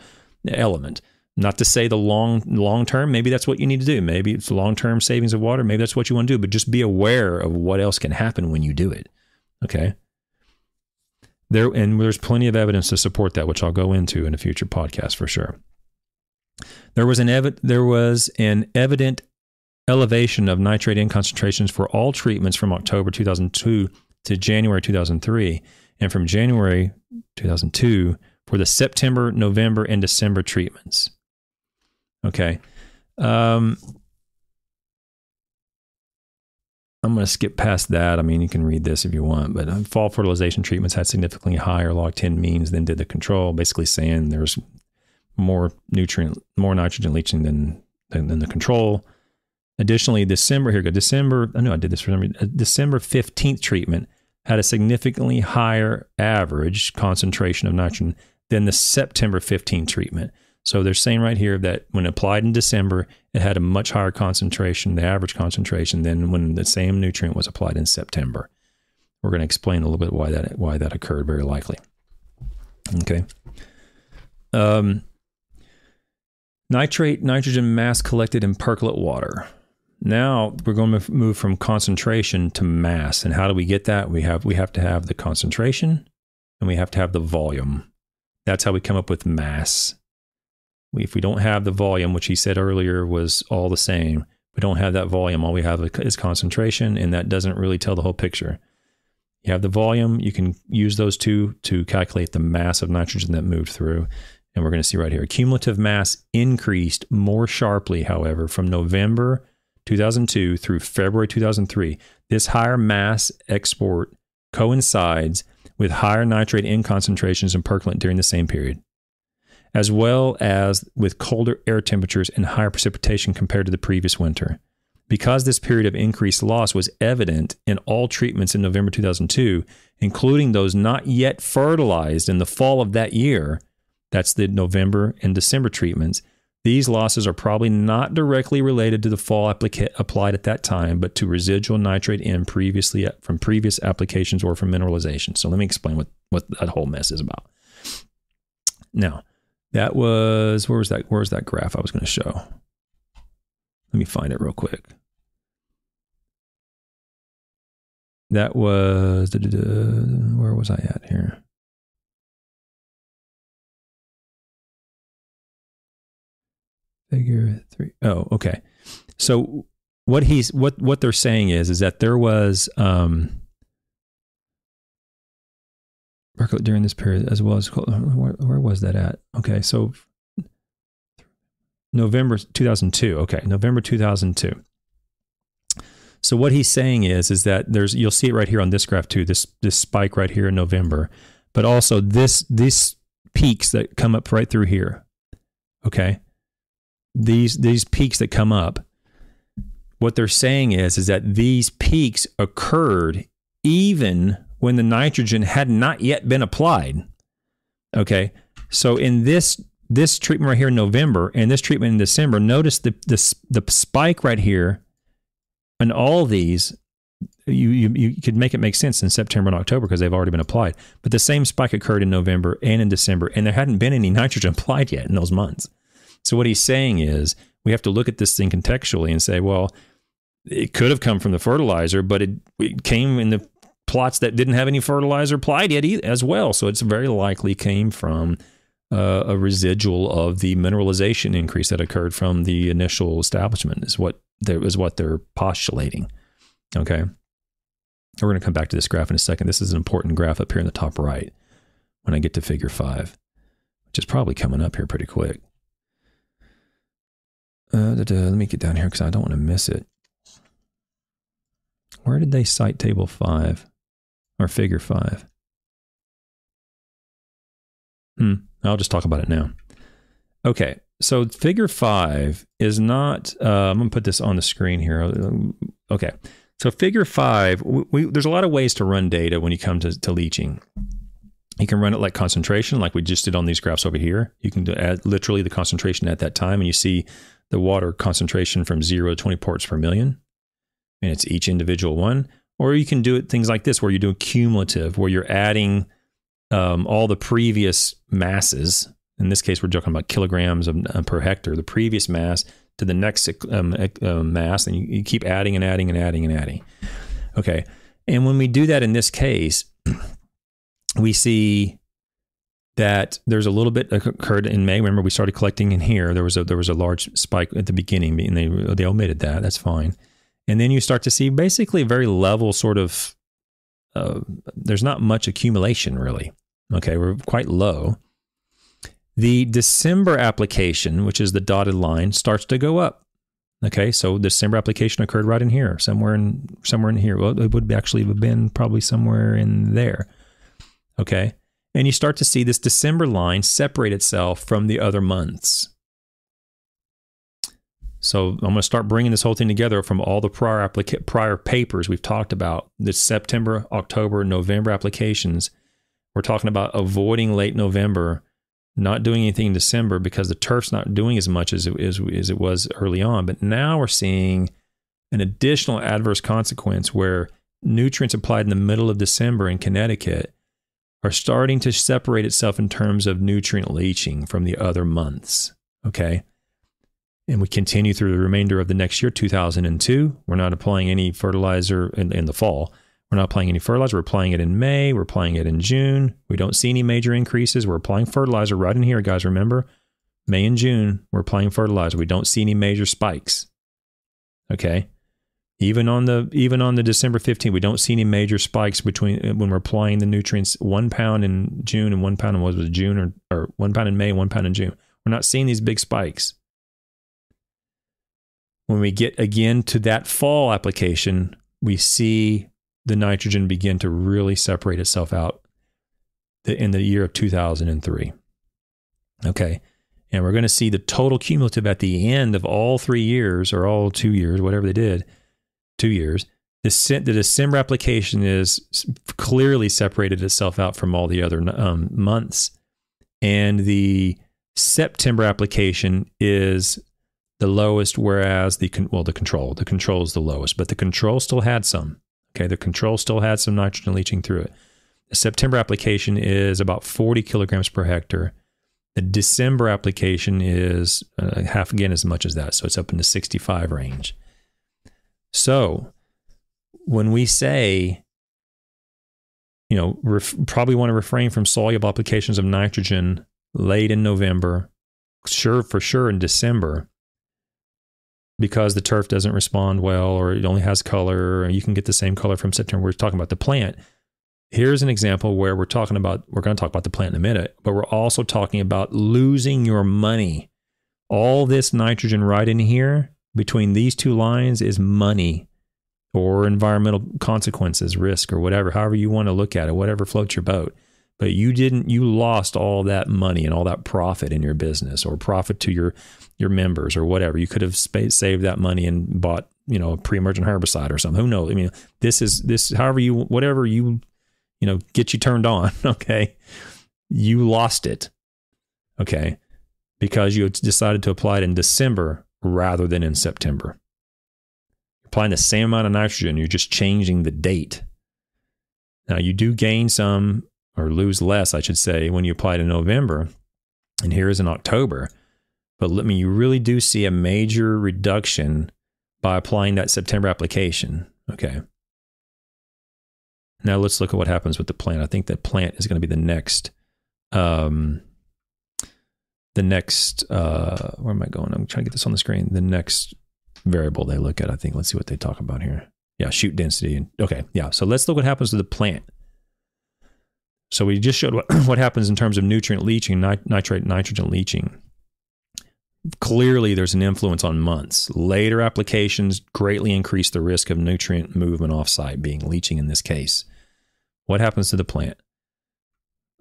[SPEAKER 1] element. Not to say the long long term, maybe that's what you need to do. Maybe it's long term savings of water. Maybe that's what you want to do. But just be aware of what else can happen when you do it. Okay. There and there's plenty of evidence to support that, which I'll go into in a future podcast for sure. There was an there was an evident elevation of nitrate in concentrations for all treatments from October 2002 to January 2003, and from January 2002 for the September, November, and December treatments. Okay. Um, I'm going to skip past that. I mean, you can read this if you want, but uh, fall fertilization treatments had significantly higher log 10 means than did the control, basically saying there's more nutrient, more nitrogen leaching than, than, than the control. Additionally, December, here go, December, I know I did this for some December 15th treatment had a significantly higher average concentration of nitrogen than the September 15 treatment. So they're saying right here that when applied in December, it had a much higher concentration, the average concentration, than when the same nutrient was applied in September. We're going to explain a little bit why that why that occurred, very likely. Okay. Um, nitrate nitrogen mass collected in percolate water. Now we're going to move from concentration to mass, and how do we get that? We have we have to have the concentration, and we have to have the volume. That's how we come up with mass. If we don't have the volume, which he said earlier was all the same, we don't have that volume. All we have is concentration, and that doesn't really tell the whole picture. You have the volume, you can use those two to calculate the mass of nitrogen that moved through. And we're going to see right here cumulative mass increased more sharply, however, from November 2002 through February 2003. This higher mass export coincides with higher nitrate in concentrations in percolate during the same period, as well as with colder air temperatures and higher precipitation compared to the previous winter. Because this period of increased loss was evident in all treatments in November 2002, including those not yet fertilized in the fall of that year, that's the November and December treatments, these losses are probably not directly related to the fall applica- applied at that time, but to residual nitrate in previously from previous applications or from mineralization. So let me explain what, what that whole mess is about. Now, that was where was that where was that graph I was going to show? Let me find it real quick. That was where was I at here? Figure three. Oh, okay. So what he's what what they're saying is is that there was um during this period as well as uh, where, where was that at? Okay, so November 2002. Okay, November 2002. So what he's saying is is that there's you'll see it right here on this graph too. This this spike right here in November, but also this these peaks that come up right through here. Okay, these these peaks that come up what they're saying is is that these peaks occurred even when the nitrogen had not yet been applied okay so in this this treatment right here in november and this treatment in december notice the the, the spike right here And all these, you, you, you could make it make sense in September and October because they've already been applied. But the same spike occurred in November and in December, and there hadn't been any [laughs] nitrogen applied yet in those months. So what he's saying is we have to look at this thing contextually and say, well, it could have come from the fertilizer, but it, it came in the plots that didn't have any fertilizer applied yet as well. So it's very likely came from uh, a residual of the mineralization increase that occurred from the initial establishment is what is what they're postulating. Okay. We're going to come back to this graph in a second. This is an important graph up here in the top right when I get to figure five, which is probably coming up here pretty quick. Uh, da, da, let me get down here because I don't want to miss it. Where did they cite table five or figure five? Hmm. I'll just talk about it now. Okay. So figure five is not, uh, I'm going to put this on the screen here. Okay. So figure five, we, we, there's a lot of ways to run data when you come to, to leaching. You can run it like concentration, like we just did on these graphs over here. You can add literally the concentration at that time, and you see the water concentration from zero to 20 parts per million. And it's each individual one. Or you can do it things like this, where you do cumulative, where you're adding um, all the previous masses. In this case, we're talking about kilograms of, uh, per hectare, the previous mass to the next um, uh, mass, and you, you keep adding and adding and adding and adding. Okay. And when we do that in this case, [clears throat] we see that there's a little bit occurred in May. Remember, we started collecting in here. There was a there was a large spike at the beginning, and they they omitted that. That's fine. And then you start to see basically very level sort of. Uh, there's not much accumulation really. Okay, we're quite low. The December application, which is the dotted line, starts to go up. Okay, so the December application occurred right in here, somewhere in somewhere in here. Well, it would actually have been probably somewhere in there. Okay, and you start to see this December line separate itself from the other months. So I'm going to start bringing this whole thing together from all the prior applica- prior papers we've talked about. The September, October, November applications. We're talking about avoiding late November not doing anything in December because the turf's not doing as much as it, as, as it was early on. But now we're seeing an additional adverse consequence where nutrients applied in the middle of December in Connecticut are starting to separate itself in terms of nutrient leaching from the other months. Okay. And we continue through the remainder of the next year, 2002. We're not applying any fertilizer in, in the fall. We're not applying any fertilizer. We're applying it in May. We're applying it in June. We don't see any major increases. We're applying fertilizer right in here, guys. Remember, May and June, we're applying fertilizer. We don't see any major spikes. Okay. Even on the even on the December 15th, we don't see any major spikes between uh, when we're applying the nutrients. One pound in June and one pound in what was it, June or or one pound in May, one pound in June. We're not seeing these big spikes. When we get again to that fall application, we see the nitrogen begin to really separate itself out in the year of 2003. Okay. And we're going to see the total cumulative at the end of all three years or all two years, whatever they did, two years. The, the December application is clearly separated itself out from all the other um, months. And the September application is the lowest, whereas the, well, the control, the control is the lowest, but the control still had some. Okay, the control still had some nitrogen leaching through it. The September application is about 40 kilograms per hectare. The December application is uh, half again as much as that, so it's up in the 65 range. So when we say, you know, ref- probably want to refrain from soluble applications of nitrogen late in November, sure for sure in December, because the turf doesn't respond well or it only has color or you can get the same color from September. We're talking about the plant. Here's an example where we're talking about, we're going to talk about the plant in a minute, but we're also talking about losing your money. All this nitrogen right in here between these two lines is money or environmental consequences, risk, or whatever, however you want to look at it, whatever floats your boat but you didn't you lost all that money and all that profit in your business or profit to your your members or whatever. You could have saved that money and bought you know a pre-emergent herbicide or something. Who knows? I mean this is this however you whatever you you know get you turned on [laughs] okay? You lost it okay? Because you decided to apply it in december rather than in september. Applying the same amount of nitrogen. You're just changing the date. Now, you do gain some or lose less, I should say, when you apply to November. And here is in October. But let me, you really do see a major reduction by applying that September application. Okay. Now let's look at what happens with the plant. I think that plant is going to be the next, um, the next, uh, where am I going? I'm trying to get this on the screen. The next variable they look at, I think. Let's see what they talk about here. Yeah, shoot density. And okay, yeah. So let's look what happens to the plant. So we just showed what, [clears throat] what happens in terms of nutrient leaching, nit- nitrate, nitrogen leaching. Clearly, there's an influence on months. Later applications greatly increase the risk of nutrient movement offsite, being leaching in this case. What happens to the plant?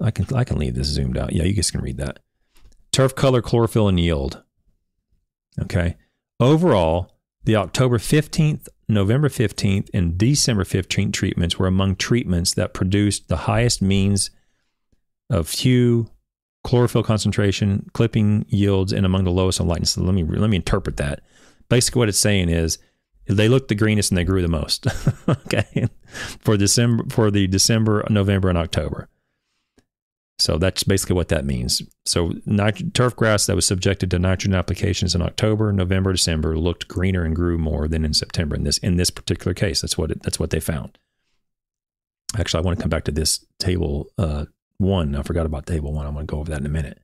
[SPEAKER 1] I can I can leave this zoomed out. Yeah, you guys can read that. Turf color, chlorophyll, and yield. Okay. Overall, the October 15th, November 15th, and December 15th treatments were among treatments that produced the highest means of hue, chlorophyll concentration, clipping yields, and among the lowest in lightness. So let me let me interpret that. Basically, what it's saying is they looked the greenest and they grew the most. [laughs] okay, for December for the December, November, and October. So that's basically what that means. So nit- turf grass that was subjected to nitrogen applications in October, November, December looked greener and grew more than in September. In this in this particular case, that's what it, that's what they found. Actually, I want to come back to this table uh, one. I forgot about table one. I'm going to go over that in a minute.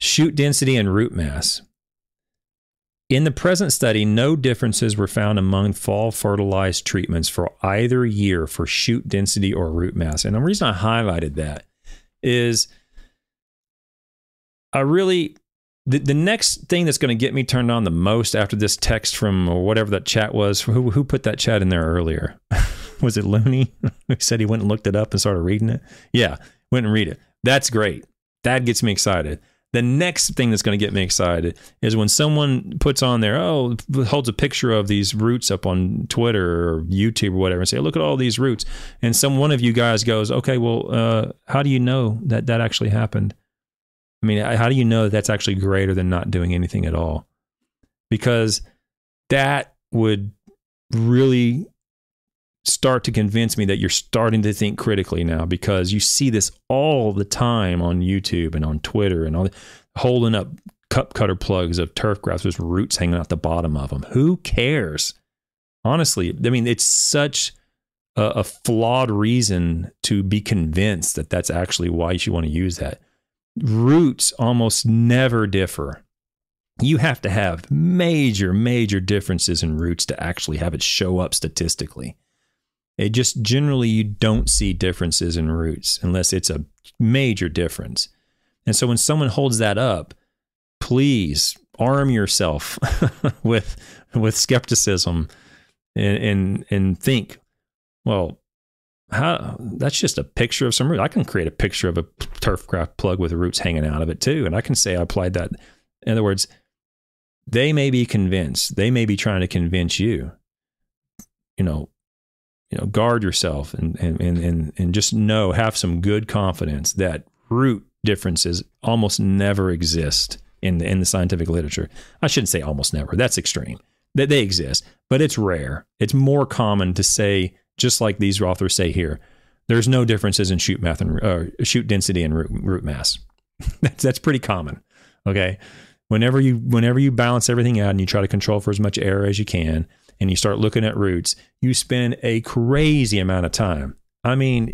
[SPEAKER 1] Shoot density and root mass. In the present study, no differences were found among fall fertilized treatments for either year for shoot density or root mass. And the reason I highlighted that is I really the, the next thing that's going to get me turned on the most after this text from whatever that chat was who who put that chat in there earlier? [laughs] Was it Looney [laughs] who said he went and looked it up and started reading it? Yeah went and read it. That's great. That gets me excited the next thing that's going to get me excited is when someone puts on there, oh, holds a picture of these roots up on Twitter or YouTube or whatever, and say, look at all these roots. And some one of you guys goes, okay, well, uh, how do you know that that actually happened? I mean, how do you know that that's actually greater than not doing anything at all? Because that would really start to convince me that you're starting to think critically now because you see this all the time on YouTube and on Twitter and all holding up cup cutter plugs of turf grass with roots hanging out the bottom of them. Who cares? Honestly, I mean, it's such a, a flawed reason to be convinced that that's actually why you want to use that. Roots almost never differ. You have to have major, major differences in roots to actually have it show up statistically. It just generally you don't see differences in roots unless it's a major difference. And so when someone holds that up, please arm yourself [laughs] with with skepticism and and and think, well, how that's just a picture of some root. I can create a picture of a turfgrass plug with roots hanging out of it too, and I can say I applied that. In other words, they may be convinced. They may be trying to convince you. You know, you know, guard yourself and, and, and, and just know, have some good confidence that root differences almost never exist in the, in the scientific literature. I shouldn't say almost never. That's extreme. That they exist, but it's rare. It's more common to say, just like these authors say here, there's no differences in shoot math and uh, shoot density and root, root mass. [laughs] that's that's pretty common. Okay, whenever you whenever you balance everything out and you try to control for as much error as you can, and you start looking at roots, you spend a crazy amount of time. I mean,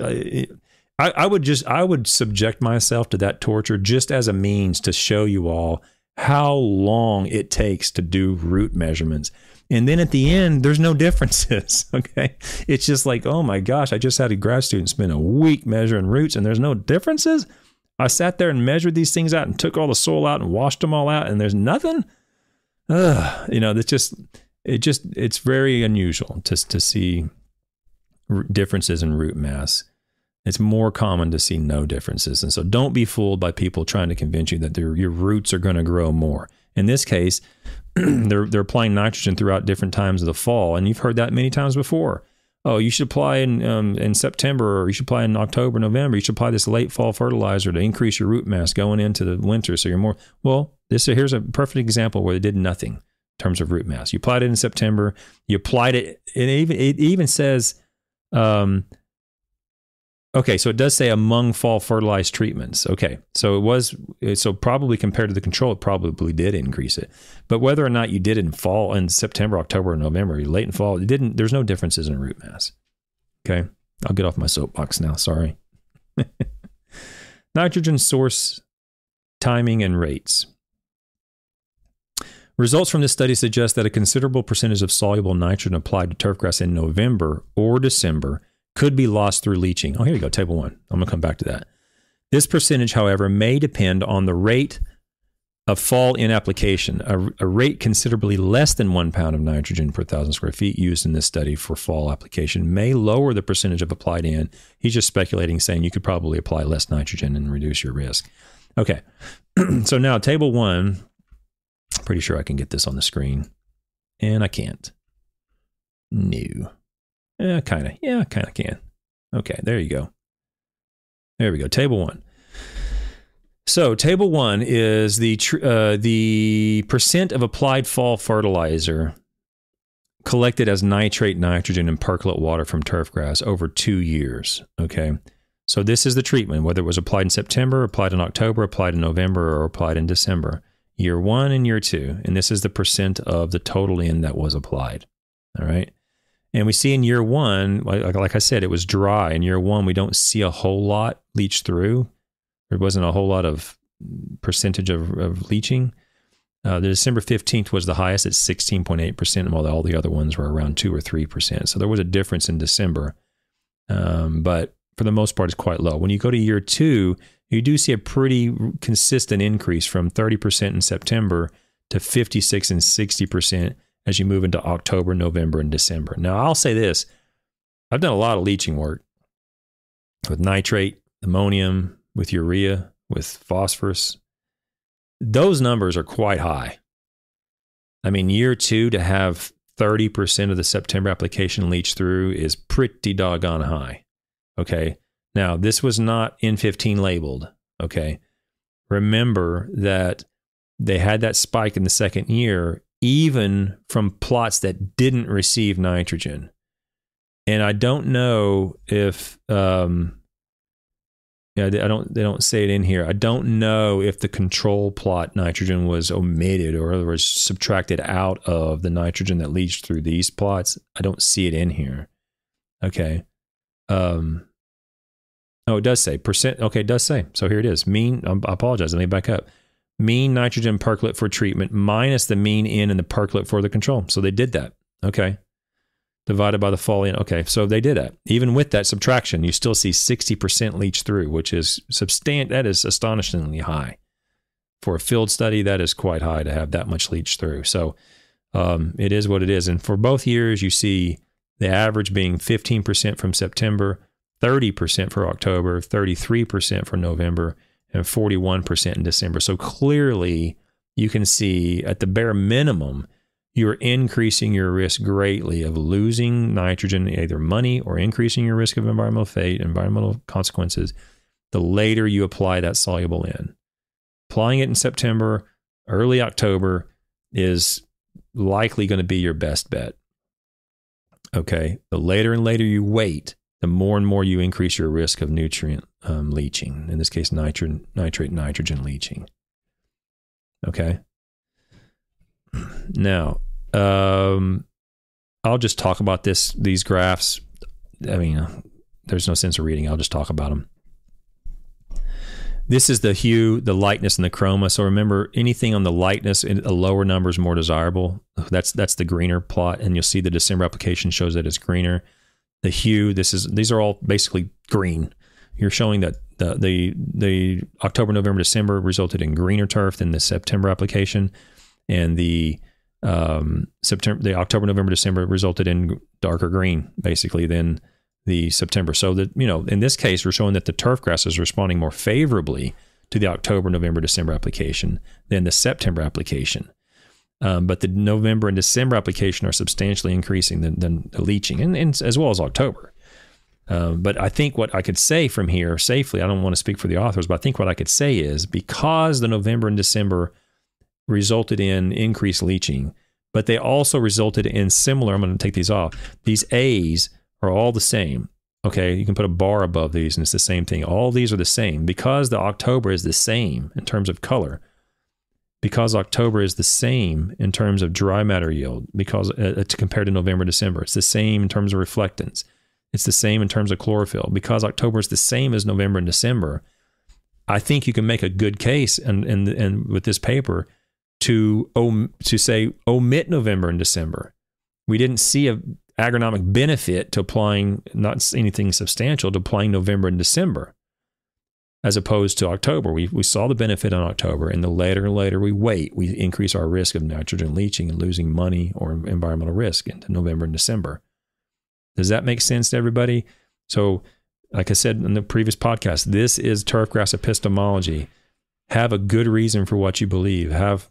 [SPEAKER 1] uh, I, I would just I would subject myself to that torture just as a means to show you all how long it takes to do root measurements. And then at the end, there's no differences. [laughs] Okay. It's just like, oh my gosh, I just had a grad student spend a week measuring roots and there's no differences. I sat there and measured these things out and took all the soil out and washed them all out and there's nothing. Ugh, you know, that's just it just it's very unusual to to see differences in root mass. It's more common to see no differences, and so don't be fooled by people trying to convince you that your roots are going to grow more. In this case, [clears throat] they're they're applying nitrogen throughout different times of the fall, and you've heard that many times before. Oh, you should apply in um, in September, or you should apply in October, November. You should apply this late fall fertilizer to increase your root mass going into the winter, so you're more well. This here's a perfect example where they did nothing terms of root mass. You applied it in September. You applied it. It even it even says, um, okay, so it does say among fall fertilized treatments. Okay, so it was so probably compared to the control, it probably did increase it. But whether or not you did in fall in September, October, November, late in fall, it didn't. There's no differences in root mass. Okay, I'll get off my soapbox now. Sorry. [laughs] Nitrogen source timing and rates. Results from this study suggest that a considerable percentage of soluble nitrogen applied to turfgrass in November or December could be lost through leaching. Oh, here you go, table one. I'm going to come back to that. This percentage, however, may depend on the rate of fall in application. A, a, rate considerably less than one pound of nitrogen per thousand square feet used in this study for fall application may lower the percentage of applied in. He's just speculating, saying you could probably apply less nitrogen and reduce your risk. Okay, [clears throat] so now table one Pretty sure I can get this on the screen. And I can't. No. Yeah, kind of. Yeah, kind of can. Okay, there you go. There we go. Table one. So table one is the uh, the percent of applied fall fertilizer collected as nitrate, nitrogen, and percolate water from turf grass over two years. Okay, so this is the treatment, whether it was applied in September, applied in October, applied in November, or applied in December year one and year two. And this is the percent of the total in that was applied. All right. And we see in year one, like, like I said, it was dry. In year one, we don't see a whole lot leach through. There wasn't a whole lot of percentage of, of leaching. Uh, the December 15th was the highest at 16.8%, while all the other ones were around 2 or 3%. So there was a difference in December. Um, but for the most part, it's quite low. When you go to year two, you do see a pretty consistent increase from 30% in September to 56 and 60% as you move into October, November, and December. Now, I'll say this I've done a lot of leaching work with nitrate, ammonium, with urea, with phosphorus. Those numbers are quite high. I mean, year two to have 30% of the September application leach through is pretty doggone high. Okay. Now, this was not N15 labeled. Okay. Remember that they had that spike in the second year, even from plots that didn't receive nitrogen. And I don't know if, um, yeah, I don't. They don't say it in here. I don't know if the control plot nitrogen was omitted or was subtracted out of the nitrogen that leached through these plots. I don't see it in here. Okay. Um, Oh, it does say percent. Okay, it does say. So here it is. Mean, I apologize. Let me back up. Mean nitrogen percolate for treatment minus the mean in and the percolate for the control. So they did that. Okay. Divided by the fall in. Okay. So they did that. Even with that subtraction, you still see 60% leach through, which is substan- that is astonishingly high. For a field study, that is quite high to have that much leach through. So um, it is what it is. And for both years, you see the average being 15% from September 30% for October, 33% for November, and 41% in December. So clearly, you can see at the bare minimum, you're increasing your risk greatly of losing nitrogen, either money or increasing your risk of environmental fate, environmental consequences, the later you apply that soluble in. Applying it in September, early October is likely going to be your best bet. Okay. The later and later you wait, the more and more you increase your risk of nutrient um, leaching, in this case, nitrate nitrogen leaching. Okay. [clears throat] Now, um, I'll just talk about this these graphs. I mean, there's no sense of reading. I'll just talk about them. This is the hue, the lightness, and the chroma. So remember, anything on the lightness, a lower number is more desirable. That's that's the greener plot, and you'll see the December application shows that it's greener the hue. This is these are all basically green. You're showing that the the the October, November, December resulted in greener turf than the September application, and the um, September, the October, November, December resulted in darker green, basically than the September. So that you know, in this case, we're showing that the turf grass is responding more favorably to the October, November, December application than the September application. Um, but the November and December application are substantially increasing than, than the leaching, and, and, as well as October. Um, but I think what I could say from here safely, I don't want to speak for the authors, but I think what I could say is because the November and December resulted in increased leaching, but they also resulted in similar. I'm going to take these off. These A's are all the same. Okay, you can put a bar above these and it's the same thing. All these are the same because the October is the same in terms of color. Because October is the same in terms of dry matter yield, because uh, uh compared to November, December, it's the same in terms of reflectance. It's the same in terms of chlorophyll. Because October is the same as November and December, I think you can make a good case and and and with this paper to om- to say omit November and December. We didn't see a agronomic benefit to applying not anything substantial to applying November and December as opposed to October. We, we saw the benefit in October, and the later and later we wait, we increase our risk of nitrogen leaching and losing money or environmental risk into November and December. Does that make sense to everybody? So, like I said in the previous podcast, this is turfgrass epistemology. Have a good reason for what you believe. Have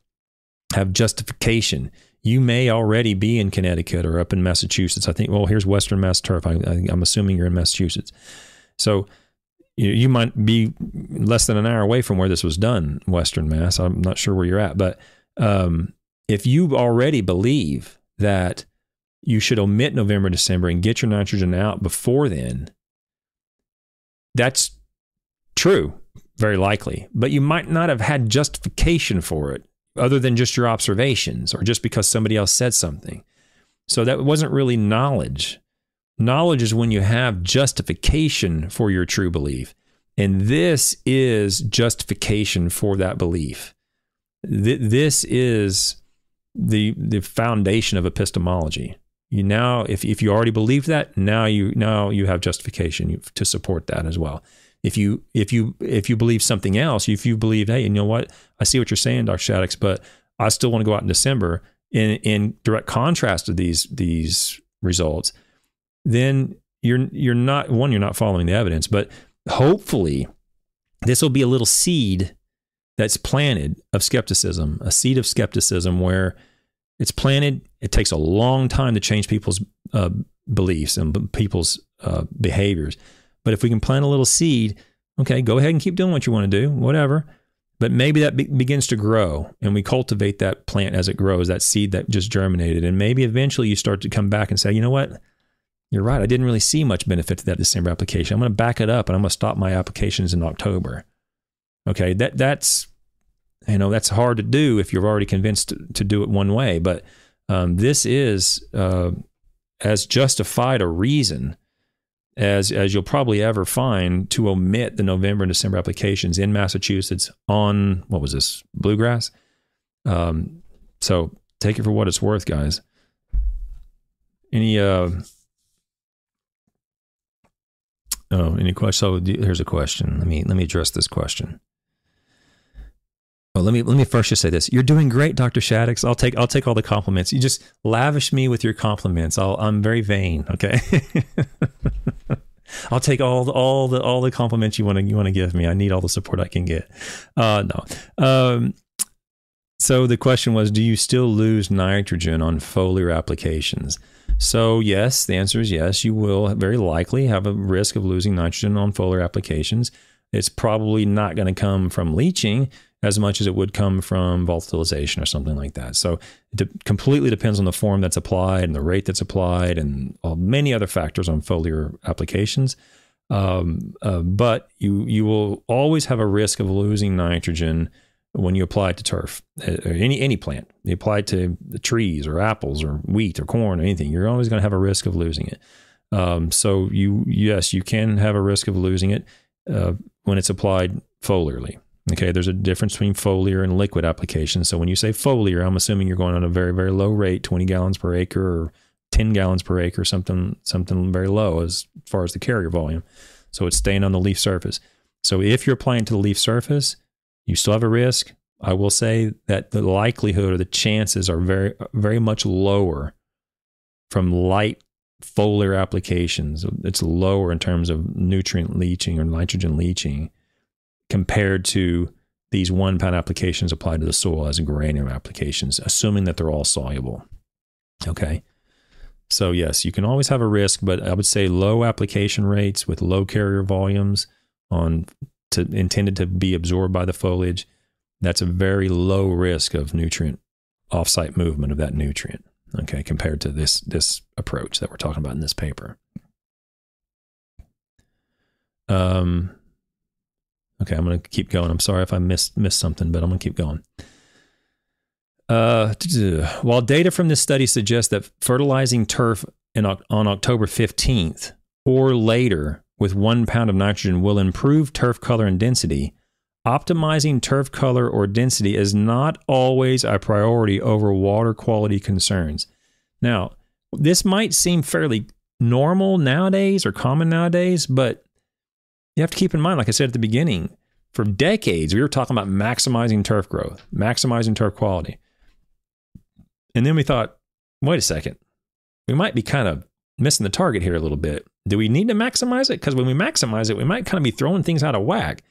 [SPEAKER 1] have justification you may already be in Connecticut or up in Massachusetts. I think, well, here's Western Mass Turf. I, am assuming you're in Massachusetts. So you, might be less than an hour away from where this was done, Western Mass. I'm not sure where you're at. But um, if you already believe that you should omit November, December and get your nitrogen out before then, that's true, very likely. But you might not have had justification for it other than just your observations or just because somebody else said something. So that wasn't really knowledge. Knowledge is when you have justification for your true belief. And this is justification for that belief. This is the the foundation of epistemology. You now, if, if you already believe that, now you now you have justification to support that as well. If you if you if you believe something else, if you believe, hey, you know what, I see what you're saying, Dr. Shaddox, but I still want to go out in December in in direct contrast to these these results, then you're you're not one, you're not following the evidence, but hopefully this will be a little seed that's planted of skepticism, a seed of skepticism where it's planted. It takes a long time to change people's uh, beliefs and people's uh, behaviors. But if we can plant a little seed, okay, go ahead and keep doing what you want to do, whatever. But maybe that be- begins to grow and we cultivate that plant as it grows, that seed that just germinated. And maybe eventually you start to come back and say, you know what? You're right. I didn't really see much benefit to that December application. I'm going to back it up and I'm going to stop my applications in October. Okay. That, that's, you know, that's hard to do if you're already convinced to, to do it one way. But um, this is uh, as justified a reason as as you'll probably ever find to omit the November and December applications in Massachusetts on what was this bluegrass. Um, so take it for what it's worth, guys. Any uh, oh, any question? So here's a question. Let me let me address this question. Well, let me let me first just say this. You're doing great, Dr. Shaddox. I'll take I'll take all the compliments. You just lavish me with your compliments. I'll, I'm very vain. Okay. [laughs] I'll take all the, all the all the compliments you want to you want to give me. I need all the support I can get. Uh, no. Um, so the question was, do you still lose nitrogen on foliar applications? So yes, the answer is yes. You will very likely have a risk of losing nitrogen on foliar applications. It's probably not going to come from leaching as much as it would come from volatilization or something like that. So it completely depends on the form that's applied and the rate that's applied and many other factors on foliar applications. Um, uh, but you you will always have a risk of losing nitrogen when you apply it to turf uh, or any any plant. You apply it to the trees or apples or wheat or corn or anything. You're always going to have a risk of losing it. Um, so you yes you can have a risk of losing it uh, when it's applied foliarly. Okay, there's a difference between foliar and liquid application. So when you say foliar, I'm assuming you're going on a very, very low rate, 20 gallons per acre or 10 gallons per acre, something something very low as far as the carrier volume. So it's staying on the leaf surface. So if you're applying to the leaf surface, you still have a risk. I will say that the likelihood or the chances are very, very much lower from light foliar applications. It's lower in terms of nutrient leaching or nitrogen leaching compared to these one pound applications applied to the soil as granular applications, assuming that they're all soluble. Okay. So, yes, you can always have a risk, but I would say low application rates with low carrier volumes on to, intended to be absorbed by the foliage. That's a very low risk of nutrient offsite movement of that nutrient. Okay, compared to this this approach that we're talking about in this paper. Um, okay, I'm to keep going. I'm sorry if I missed missed something, but I'm to keep going. Uh, while data from this study suggests that fertilizing turf in, on October 15th or later with one pound of nitrogen will improve turf color and density, optimizing turf color or density is not always a priority over water quality concerns. Now, this might seem fairly normal nowadays or common nowadays, but you have to keep in mind, like I said at the beginning, for decades, we were talking about maximizing turf growth, maximizing turf quality. And then we thought, wait a second, we might be kind of missing the target here a little bit. Do we need to maximize it? Because when we maximize it, we might kind of be throwing things out of whack.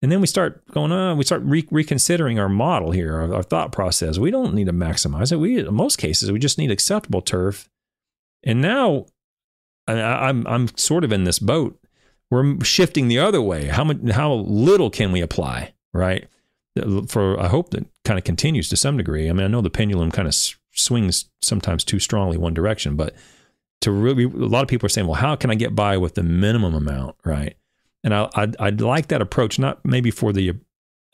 [SPEAKER 1] And then we start going, uh, we start re- reconsidering our model here, our, our, thought process. We don't need to maximize it. We, in most cases, we just need acceptable turf. And now I, I'm, I'm sort of in this boat. We're shifting the other way. How much, how little can we apply, right? for I hope that kind of continues to some degree. I mean, I know the pendulum kind of swings sometimes too strongly one direction, but to really, a lot of people are saying, well, how can I get by with the minimum amount, right? And I, I'd, I'd like that approach, not maybe for the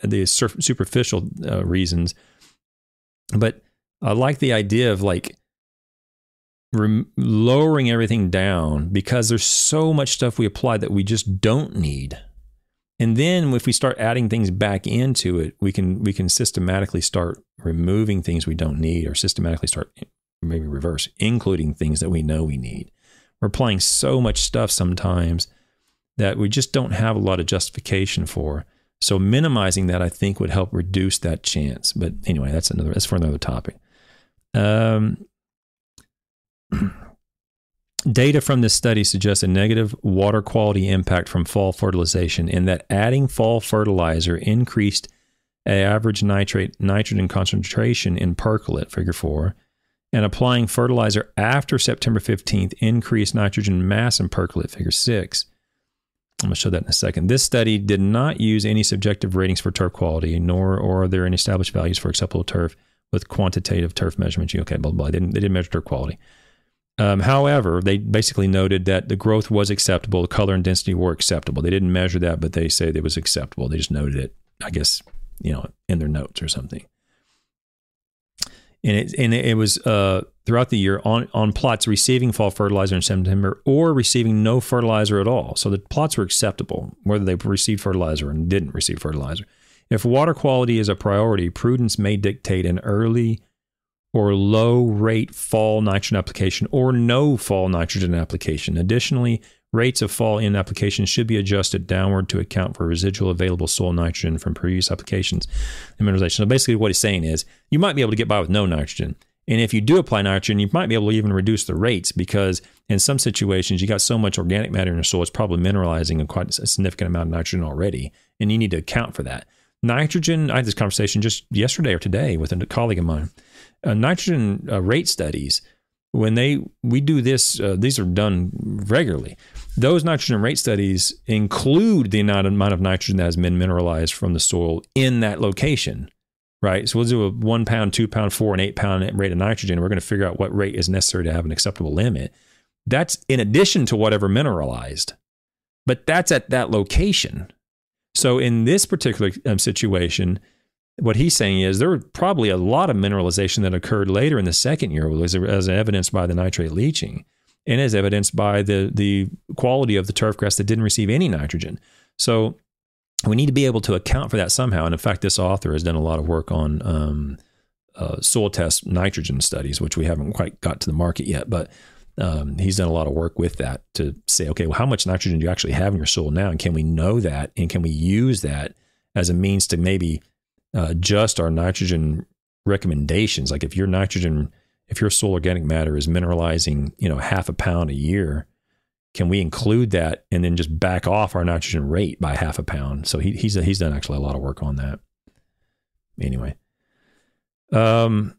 [SPEAKER 1] the superficial uh, reasons, but I like the idea of like rem- lowering everything down because there's so much stuff we apply that we just don't need and then if we start adding things back into it, we can we can systematically start removing things we don't need or systematically start maybe reverse, including things that we know we need. We're applying so much stuff sometimes that we just don't have a lot of justification for. So minimizing that, I think, would help reduce that chance. But anyway, that's another that's for another topic. Um, [clears throat] Data from this study suggests a negative water quality impact from fall fertilization in that adding fall fertilizer increased average nitrate nitrogen concentration in percolate, figure 4, and applying fertilizer after September 15th increased nitrogen mass in percolate, figure 6. I'm going to show that in a second. This study did not use any subjective ratings for turf quality, nor are there any established values for acceptable turf with quantitative turf measurements. Okay, blah, blah, blah. They didn't, they didn't measure turf quality. Um, however, they basically noted that the growth was acceptable, the color and density were acceptable. They didn't measure that, but they say it was acceptable. They just noted it, I guess, you know, in their notes or something. And it and it was uh, throughout the year on on plots receiving fall fertilizer in September or receiving no fertilizer at all. So the plots were acceptable, whether they received fertilizer and didn't receive fertilizer. If water quality is a priority, prudence may dictate an early or low rate fall nitrogen application or no fall nitrogen application. Additionally, rates of fall N application should be adjusted downward to account for residual available soil nitrogen from previous applications and mineralization. So basically, what he's saying is you might be able to get by with no nitrogen. And if you do apply nitrogen, you might be able to even reduce the rates because in some situations you got so much organic matter in your soil, it's probably mineralizing a quite a significant amount of nitrogen already, and you need to account for that. Nitrogen, I had this conversation just yesterday or today with a colleague of mine uh, nitrogen uh, rate studies, when they we do this, uh, these are done regularly. Those nitrogen rate studies include the amount of nitrogen that has been mineralized from the soil in that location, right? So we'll do a one pound, two pound, four, and eight pound rate of nitrogen. We're going to figure out what rate is necessary to have an acceptable limit. That's in addition to whatever mineralized, but that's at that location. So in this particular um, situation, what he's saying is there were probably a lot of mineralization that occurred later in the second year, as, as evidenced by the nitrate leaching, and as evidenced by the the quality of the turf grass that didn't receive any nitrogen. So we need to be able to account for that somehow. And in fact, this author has done a lot of work on um, uh, soil test nitrogen studies, which we haven't quite got to the market yet, but um, he's done a lot of work with that to say, okay, well, how much nitrogen do you actually have in your soil now, and can we know that, and can we use that as a means to maybe uh, adjust our nitrogen recommendations. Like if your nitrogen, if your soil organic matter is mineralizing, you know, half a pound a year, can we include that and then just back off our nitrogen rate by half a pound? So he, he's he's done actually a lot of work on that. Anyway, um,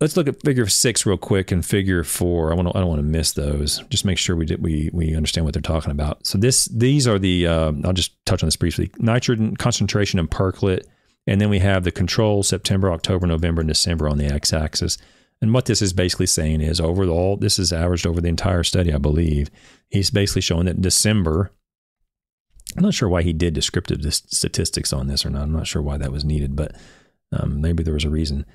[SPEAKER 1] let's look at figure six real quick and figure four. I want to, I don't want to miss those. Just make sure we did, we we understand what they're talking about. So this these are the uh, I'll just touch on this briefly. Nitrogen concentration and percolate And then we have the control September, October, November, and December on the x axis. And what this is basically saying is overall, this is averaged over the entire study, I believe. He's basically showing that December, I'm not sure why he did descriptive statistics on this or not. I'm not sure why that was needed, but um, maybe there was a reason.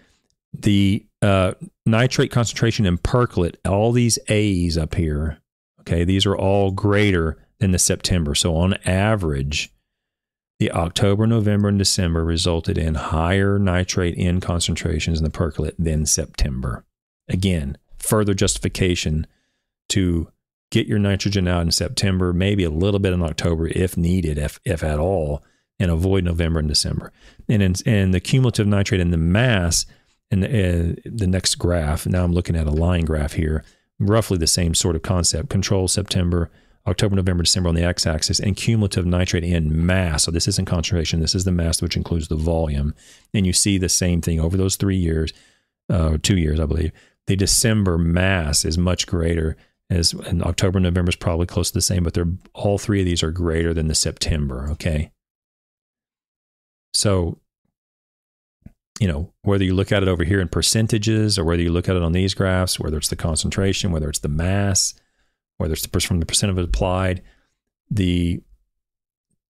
[SPEAKER 1] The uh, nitrate concentration in percolate, all these A's up here, okay, these are all greater than the September. So on average, the October, November, and December resulted in higher nitrate N concentrations in the percolate than September. Again, further justification to get your nitrogen out in September, maybe a little bit in October if needed, if, if at all, and avoid November and December. And in, and the cumulative nitrate in the mass in the, uh, the next graph, now I'm looking at a line graph here, roughly the same sort of concept. Control September, October, November, December on the x-axis, and cumulative nitrate N mass. So this isn't concentration. This is the mass, which includes the volume. And you see the same thing over those three years, uh, two years, I believe. The December mass is much greater. As in October, November is probably close to the same, but they're all three of these are greater than the September. Okay. So, you know, whether you look at it over here in percentages or whether you look at it on these graphs, whether it's the concentration, whether it's the mass, whether it's the from the percent of it applied, the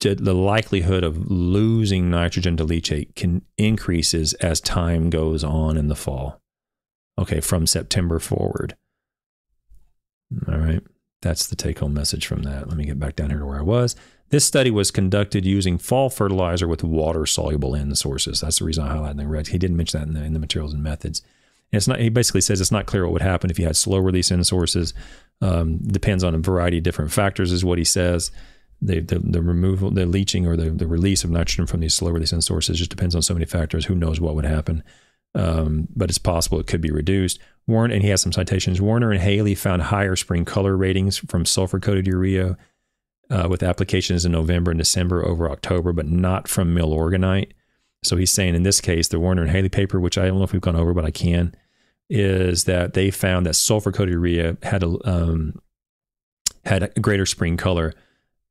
[SPEAKER 1] the likelihood of losing nitrogen to leachate can increases as time goes on in the fall. Okay, from September forward. All right. That's the take home message from that. Let me get back down here to where I was. This study was conducted using fall fertilizer with water soluble N sources. That's the reason I highlighted in red. He didn't mention that in the, in the materials and methods. And it's not. He basically says it's not clear what would happen if you had slow release N sources um, depends on a variety of different factors, is what he says. The, the, the removal, the leaching, or the, the release of nitrogen from these slow release sources just depends on so many factors. Who knows what would happen? Um, but it's possible it could be reduced. Warren, and he has some citations. Warner and Haley found higher spring color ratings from sulfur coated urea uh, with applications in November and December over October, but not from milorganite. So he's saying in this case, the Warner and Haley paper, which I don't know if we've gone over, but I can, is that they found that sulfur coated urea had a um, had a greater spring color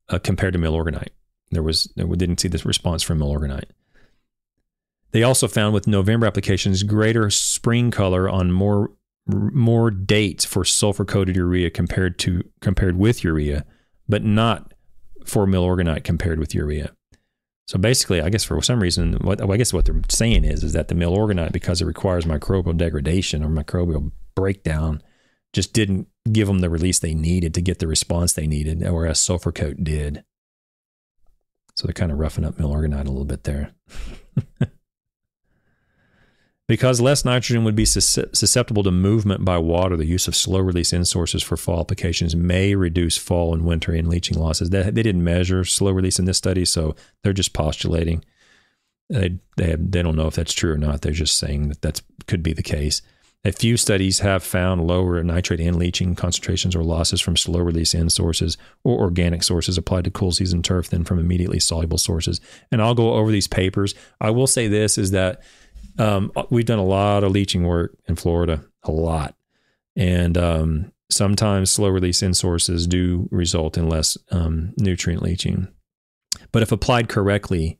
[SPEAKER 1] uh, compared to milorganite. There was we didn't see this response from milorganite. They also found with November applications greater spring color on more more dates for sulfur coated urea compared to compared with urea, but not for milorganite compared with urea. So basically, I guess for some reason, what I guess what they're saying is is that the milorganite, because it requires microbial degradation or microbial breakdown, just didn't give them the release they needed to get the response they needed, whereas sulfur coat did. So they're kind of roughing up milorganite a little bit there. [laughs] Because less nitrogen would be susceptible to movement by water, the use of slow release N sources for fall applications may reduce fall and winter N leaching losses. They, they didn't measure slow release in this study, so they're just postulating. They, they, have, they don't know if that's true or not. They're just saying that that could be the case. A few studies have found lower nitrate N leaching concentrations or losses from slow release N sources or organic sources applied to cool season turf than from immediately soluble sources. And I'll go over these papers. I will say this is that um, we've done a lot of leaching work in Florida, a lot. And um, sometimes slow release N sources do result N less um, nutrient leaching. But if applied correctly,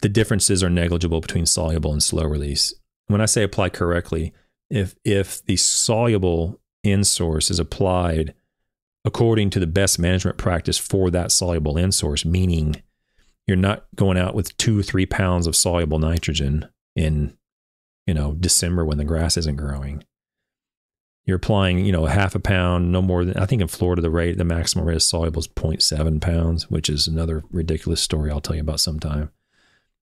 [SPEAKER 1] the differences are negligible between soluble and slow release. When I say apply correctly, if if the soluble N source is applied according to the best management practice for that soluble in source, meaning you're not going out with two three pounds of soluble nitrogen in you know December when the grass isn't growing. You're applying, you know, half a pound, no more than I think in Florida the rate, the maximum rate of soluble is 0.7 pounds, which is another ridiculous story I'll tell you about sometime.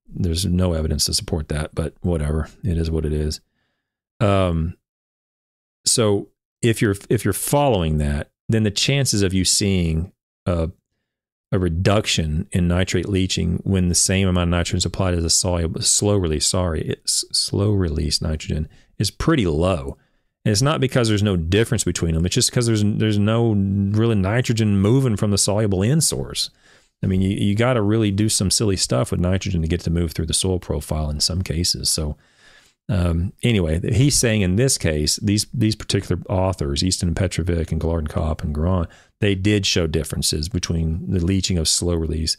[SPEAKER 1] There's no evidence to support that, but whatever, it is what it is. Um, so if you're if you're following that, then the chances of you seeing a a reduction in nitrate leaching when the same amount of nitrogen is applied as a soluble slow release sorry it's slow release nitrogen is pretty low. And it's not because there's no difference between them it's just because there's there's no really nitrogen moving from the soluble N source. I mean you, you got to really do some silly stuff with nitrogen to get to move through the soil profile in some cases so um, anyway, he's saying in this case, these these particular authors, Easton and Petrovic and Guillard and Kopp and Grant, they did show differences between the leaching of slow release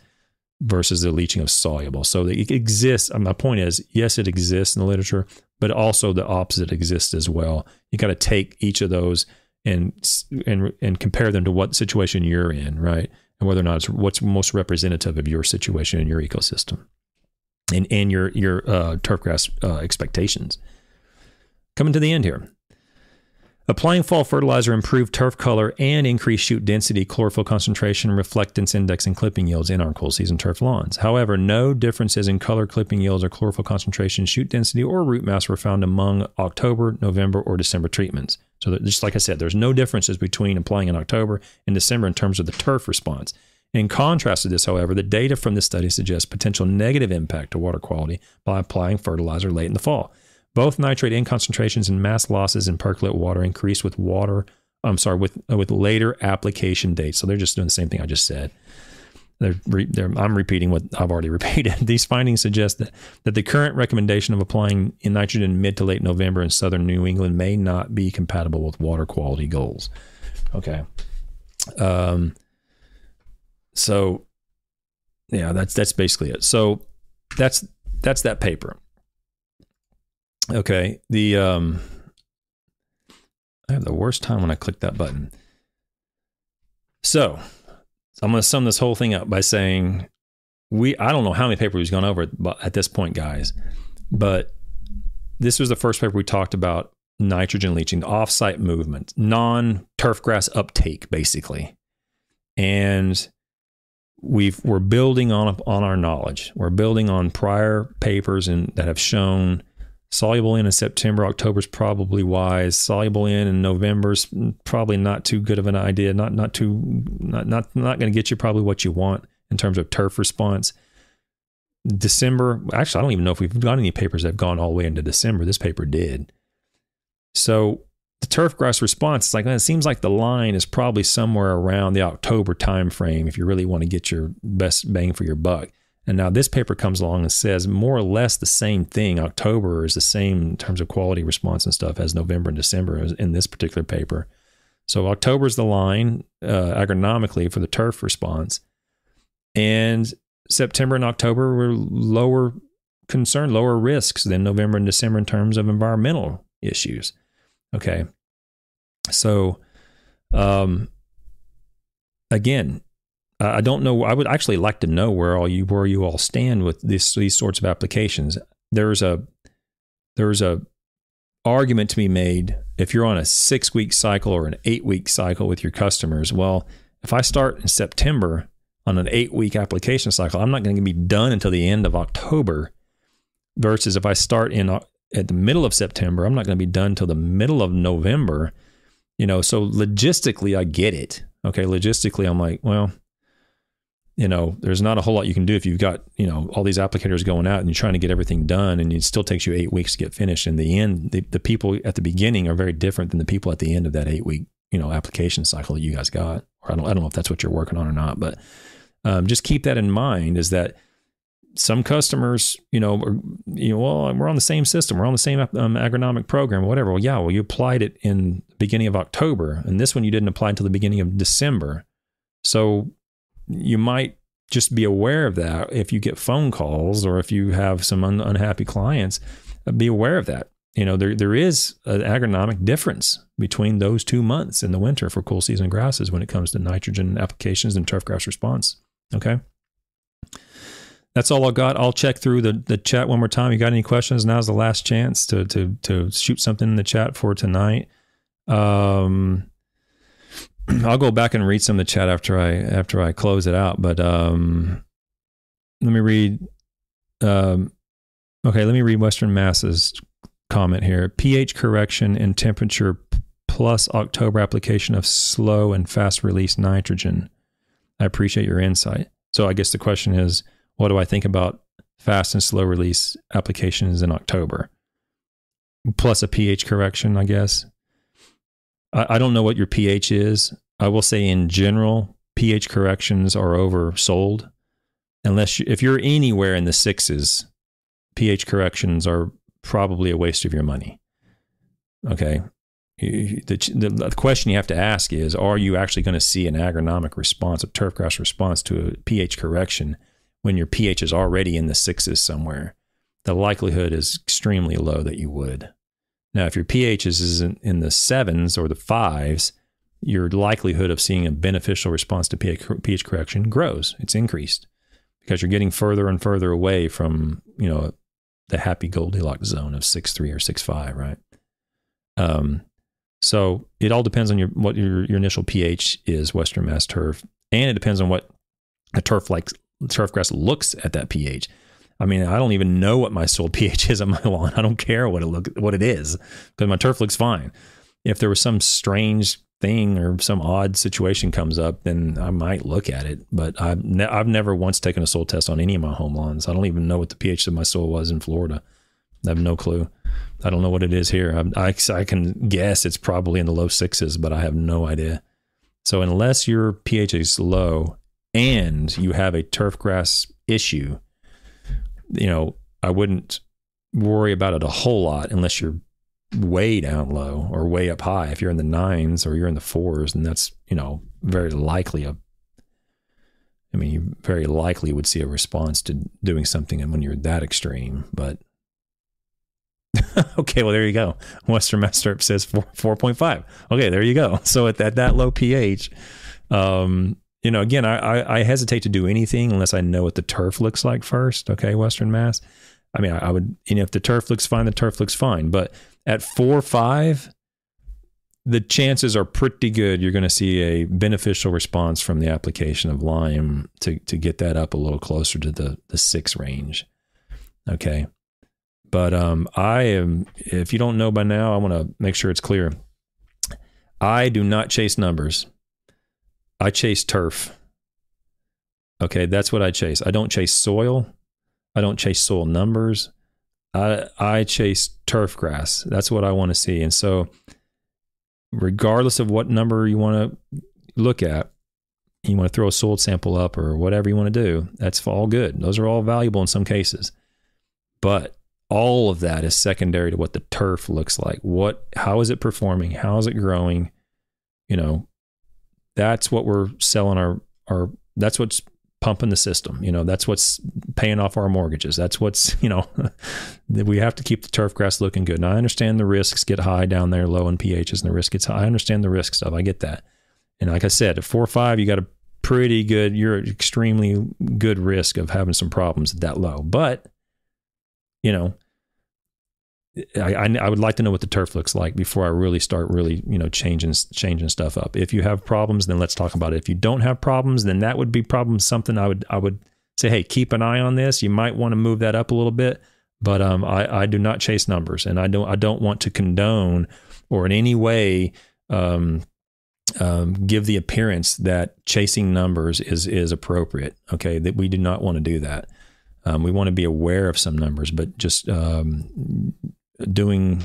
[SPEAKER 1] versus the leaching of soluble. So it exists. My point is, yes, it exists in the literature, but also the opposite exists as well. You got to take each of those and and and compare them to what situation you're in, right? And whether or not it's what's most representative of your situation and your ecosystem, and and your your uh, turfgrass uh, expectations. Coming to the end here. Applying fall fertilizer improved turf color and increased shoot density, chlorophyll concentration, reflectance index, and clipping yields in our cool season turf lawns. However, no differences in color, clipping yields, or chlorophyll concentration, shoot density, or root mass were found among October, November, or December treatments. So, just like I said, there's no differences between applying in October and December in terms of the turf response. In contrast to this, however, the data from this study suggests potential negative impact to water quality by applying fertilizer late in the fall. Both nitrate N concentrations and mass losses in percolate water increased with water. I'm sorry, with uh, with later application dates. So they're just doing the same thing I just said. They're, they're, I'm repeating what I've already [laughs] repeated. These findings suggest that, that the current recommendation of applying in nitrogen mid to late November in southern New England may not be compatible with water quality goals. Okay. Um, so, yeah, that's that's basically it. So that's that's that paper. Okay. The um I have the worst time when I click that button. So I'm going to sum this whole thing up by saying we I don't know how many papers we've gone over at this point, guys, but this was the first paper we talked about nitrogen leaching, offsite movement, non turfgrass uptake, basically. And we've we're building on on our knowledge. We're building on prior papers and that have shown Soluble N in September, October is probably wise. Soluble N in November is probably not too good of an idea. Not not too not not not going to get you probably what you want in terms of turf response. December, actually, I don't even know if we've got any papers that have gone all the way into December. This paper did. So the turf grass response, it's like it seems like the line is probably somewhere around the October timeframe if you really want to get your best bang for your buck. And now this paper comes along and says more or less the same thing. October is the same in terms of quality response and stuff as November and December in this particular paper. So October is the line uh, agronomically for the turf response. And September and October were lower concern, lower risks than November and December in terms of environmental issues. Okay. So, um, again, Uh, I don't know. I would actually like to know where all you where you all stand with this, these sorts of applications. There's a there's a argument to be made if you're on a six week cycle or an eight week cycle with your customers. Well, if I start in September on an eight week application cycle, I'm not going to be done until the end of October. Versus if I start in uh, at the middle of September, I'm not going to be done till the middle of November. You know, so logistically, I get it. Okay, logistically, I'm like, well, you know, there's not a whole lot you can do if you've got, you know, all these applicators going out and you're trying to get everything done and it still takes you eight weeks to get finished. In the end, the, the people at the beginning are very different than the people at the end of that eight week, you know, application cycle that you guys got. Or I don't, I don't know if that's what you're working on or not, but um, just keep that in mind is that some customers, you know, are, you know, well, we're on the same system, we're on the same um, agronomic program, whatever. Well, yeah, well, you applied it in the beginning of October, and this one you didn't apply until the beginning of December. So you might just be aware of that if you get phone calls or if you have some un- unhappy clients uh, be aware of that you know there there is an agronomic difference between those two months in the winter for cool season grasses when it comes to nitrogen applications and turf grass response okay that's all I got. I'll check through the, the chat one more time. You got any questions? Now's the last chance to to to shoot something in the chat for tonight. Um, [clears throat] I'll go back and read some of the chat after I after I close it out. But um, let me read. Um, okay, let me read Western Mass's comment here. pH correction and temperature plus October application of slow and fast release nitrogen. I appreciate your insight. So I guess the question is, what do I think about fast and slow release applications in October? Plus a pH correction, I guess. I, I don't know what your pH is. I will say in general, pH corrections are oversold. Unless you, if you're anywhere in the sixes, pH corrections are probably a waste of your money. Okay. The, the, the, question you have to ask is Are you actually going to see an agronomic response, a turfgrass response to a pH correction when your pH is already in the sixes somewhere, the likelihood is extremely low that you would. Now, if your pH is in the sevens or the fives, your likelihood of seeing a beneficial response to pH correction grows. It's increased because you're getting further and further away from, you know, the happy Goldilocks zone of six three or six five, right? Um, so it all depends on your what your, your initial pH is, Western Mass turf, and it depends on what a turf like turf grass looks at that pH. I mean, I don't even know what my soil [laughs] pH is on my lawn. I don't care what it look what it is because my turf looks fine. If there was some strange thing or some odd situation comes up, then I might look at it. But I've ne- I've never once taken a soil test on any of my home lawns. I don't even know what the pH of my soil was in Florida. I have no clue. I don't know what it is here. I, I, I can guess it's probably in the low sixes, but I have no idea. So unless your pH is low and you have a turf grass issue, you know, I wouldn't worry about it a whole lot unless you're way down low or way up high. If you're in the nines or you're in the fours, and that's, you know, very likely a I mean, you very likely would see a response to doing something and when you're that extreme, but [laughs] okay, well there you go. Western Mass Turf says four four point five. Okay, there you go. So at that that low pH, um, you know, again, I, I, I hesitate to do anything unless I know what the turf looks like first. Okay, Western Mass. I mean, I, I would, you know, if the turf looks fine, the turf looks fine. But at four five, the chances are pretty good you're going to see a beneficial response from the application of lime to to get that up a little closer to the the six range. Okay. But um, I am, if you don't know by now, I want to make sure it's clear. I do not chase numbers. I chase turf. Okay, that's what I chase. I don't chase soil. I don't chase soil numbers. I I chase turf grass. That's what I want to see. And so regardless of what number you want to look at, you want to throw a soil sample up or whatever you want to do, that's all good. Those are all valuable in some cases. But all of that is secondary to what the turf looks like. What how is it performing? How is it growing? You know, that's what we're selling our our that's what's pumping the system. You know, that's what's paying off our mortgages. That's what's, [laughs] you know, we have to keep the turf grass looking good. And I understand the risks get high down there, low in pHs, and the risk gets high. I understand the risk stuff. I get that. And like I said, at four or five, you got a pretty good, you're extremely good risk of having some problems at that low. But you know, I, I, I would like to know what the turf looks like before I really start really you know changing changing stuff up. If you have problems, then let's talk about it. If you don't have problems, then that would be problem something I would I would say, hey, keep an eye on this. You might want to move that up a little bit, but um, I I do not chase numbers, and I don't I don't want to condone or in any way um, um, give the appearance that chasing numbers is is appropriate. Okay, that we do not want to do that. Um, we want to be aware of some numbers, but just um, doing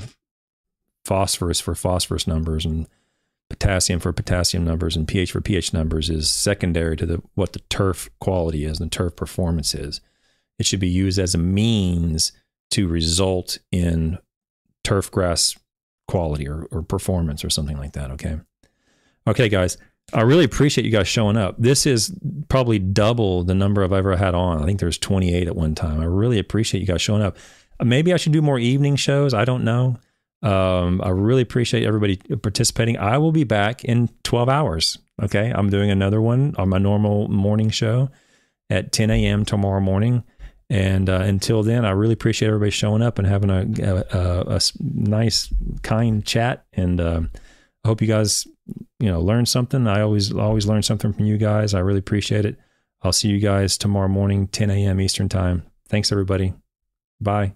[SPEAKER 1] phosphorus for phosphorus numbers and potassium for potassium numbers and pH for pH numbers is secondary to the what the turf quality is and the turf performance is. It should be used as a means to result in turf grass quality or, or performance or something like that. Okay. Okay, guys. I really appreciate you guys showing up. This is probably double the number I've ever had on. I think there's 28 at one time. I really appreciate you guys showing up. Maybe I should do more evening shows. I don't know. Um, I really appreciate everybody participating. I will be back in 12 hours. Okay. I'm doing another one on my normal morning show at 10 a.m. tomorrow morning. And uh, until then, I really appreciate everybody showing up and having a, a, a nice, kind chat. And uh, I hope you guys you know, learn something. I always always learn something from you guys. I really appreciate it. I'll see you guys tomorrow morning, 10 a.m. Eastern time. Thanks, everybody. Bye.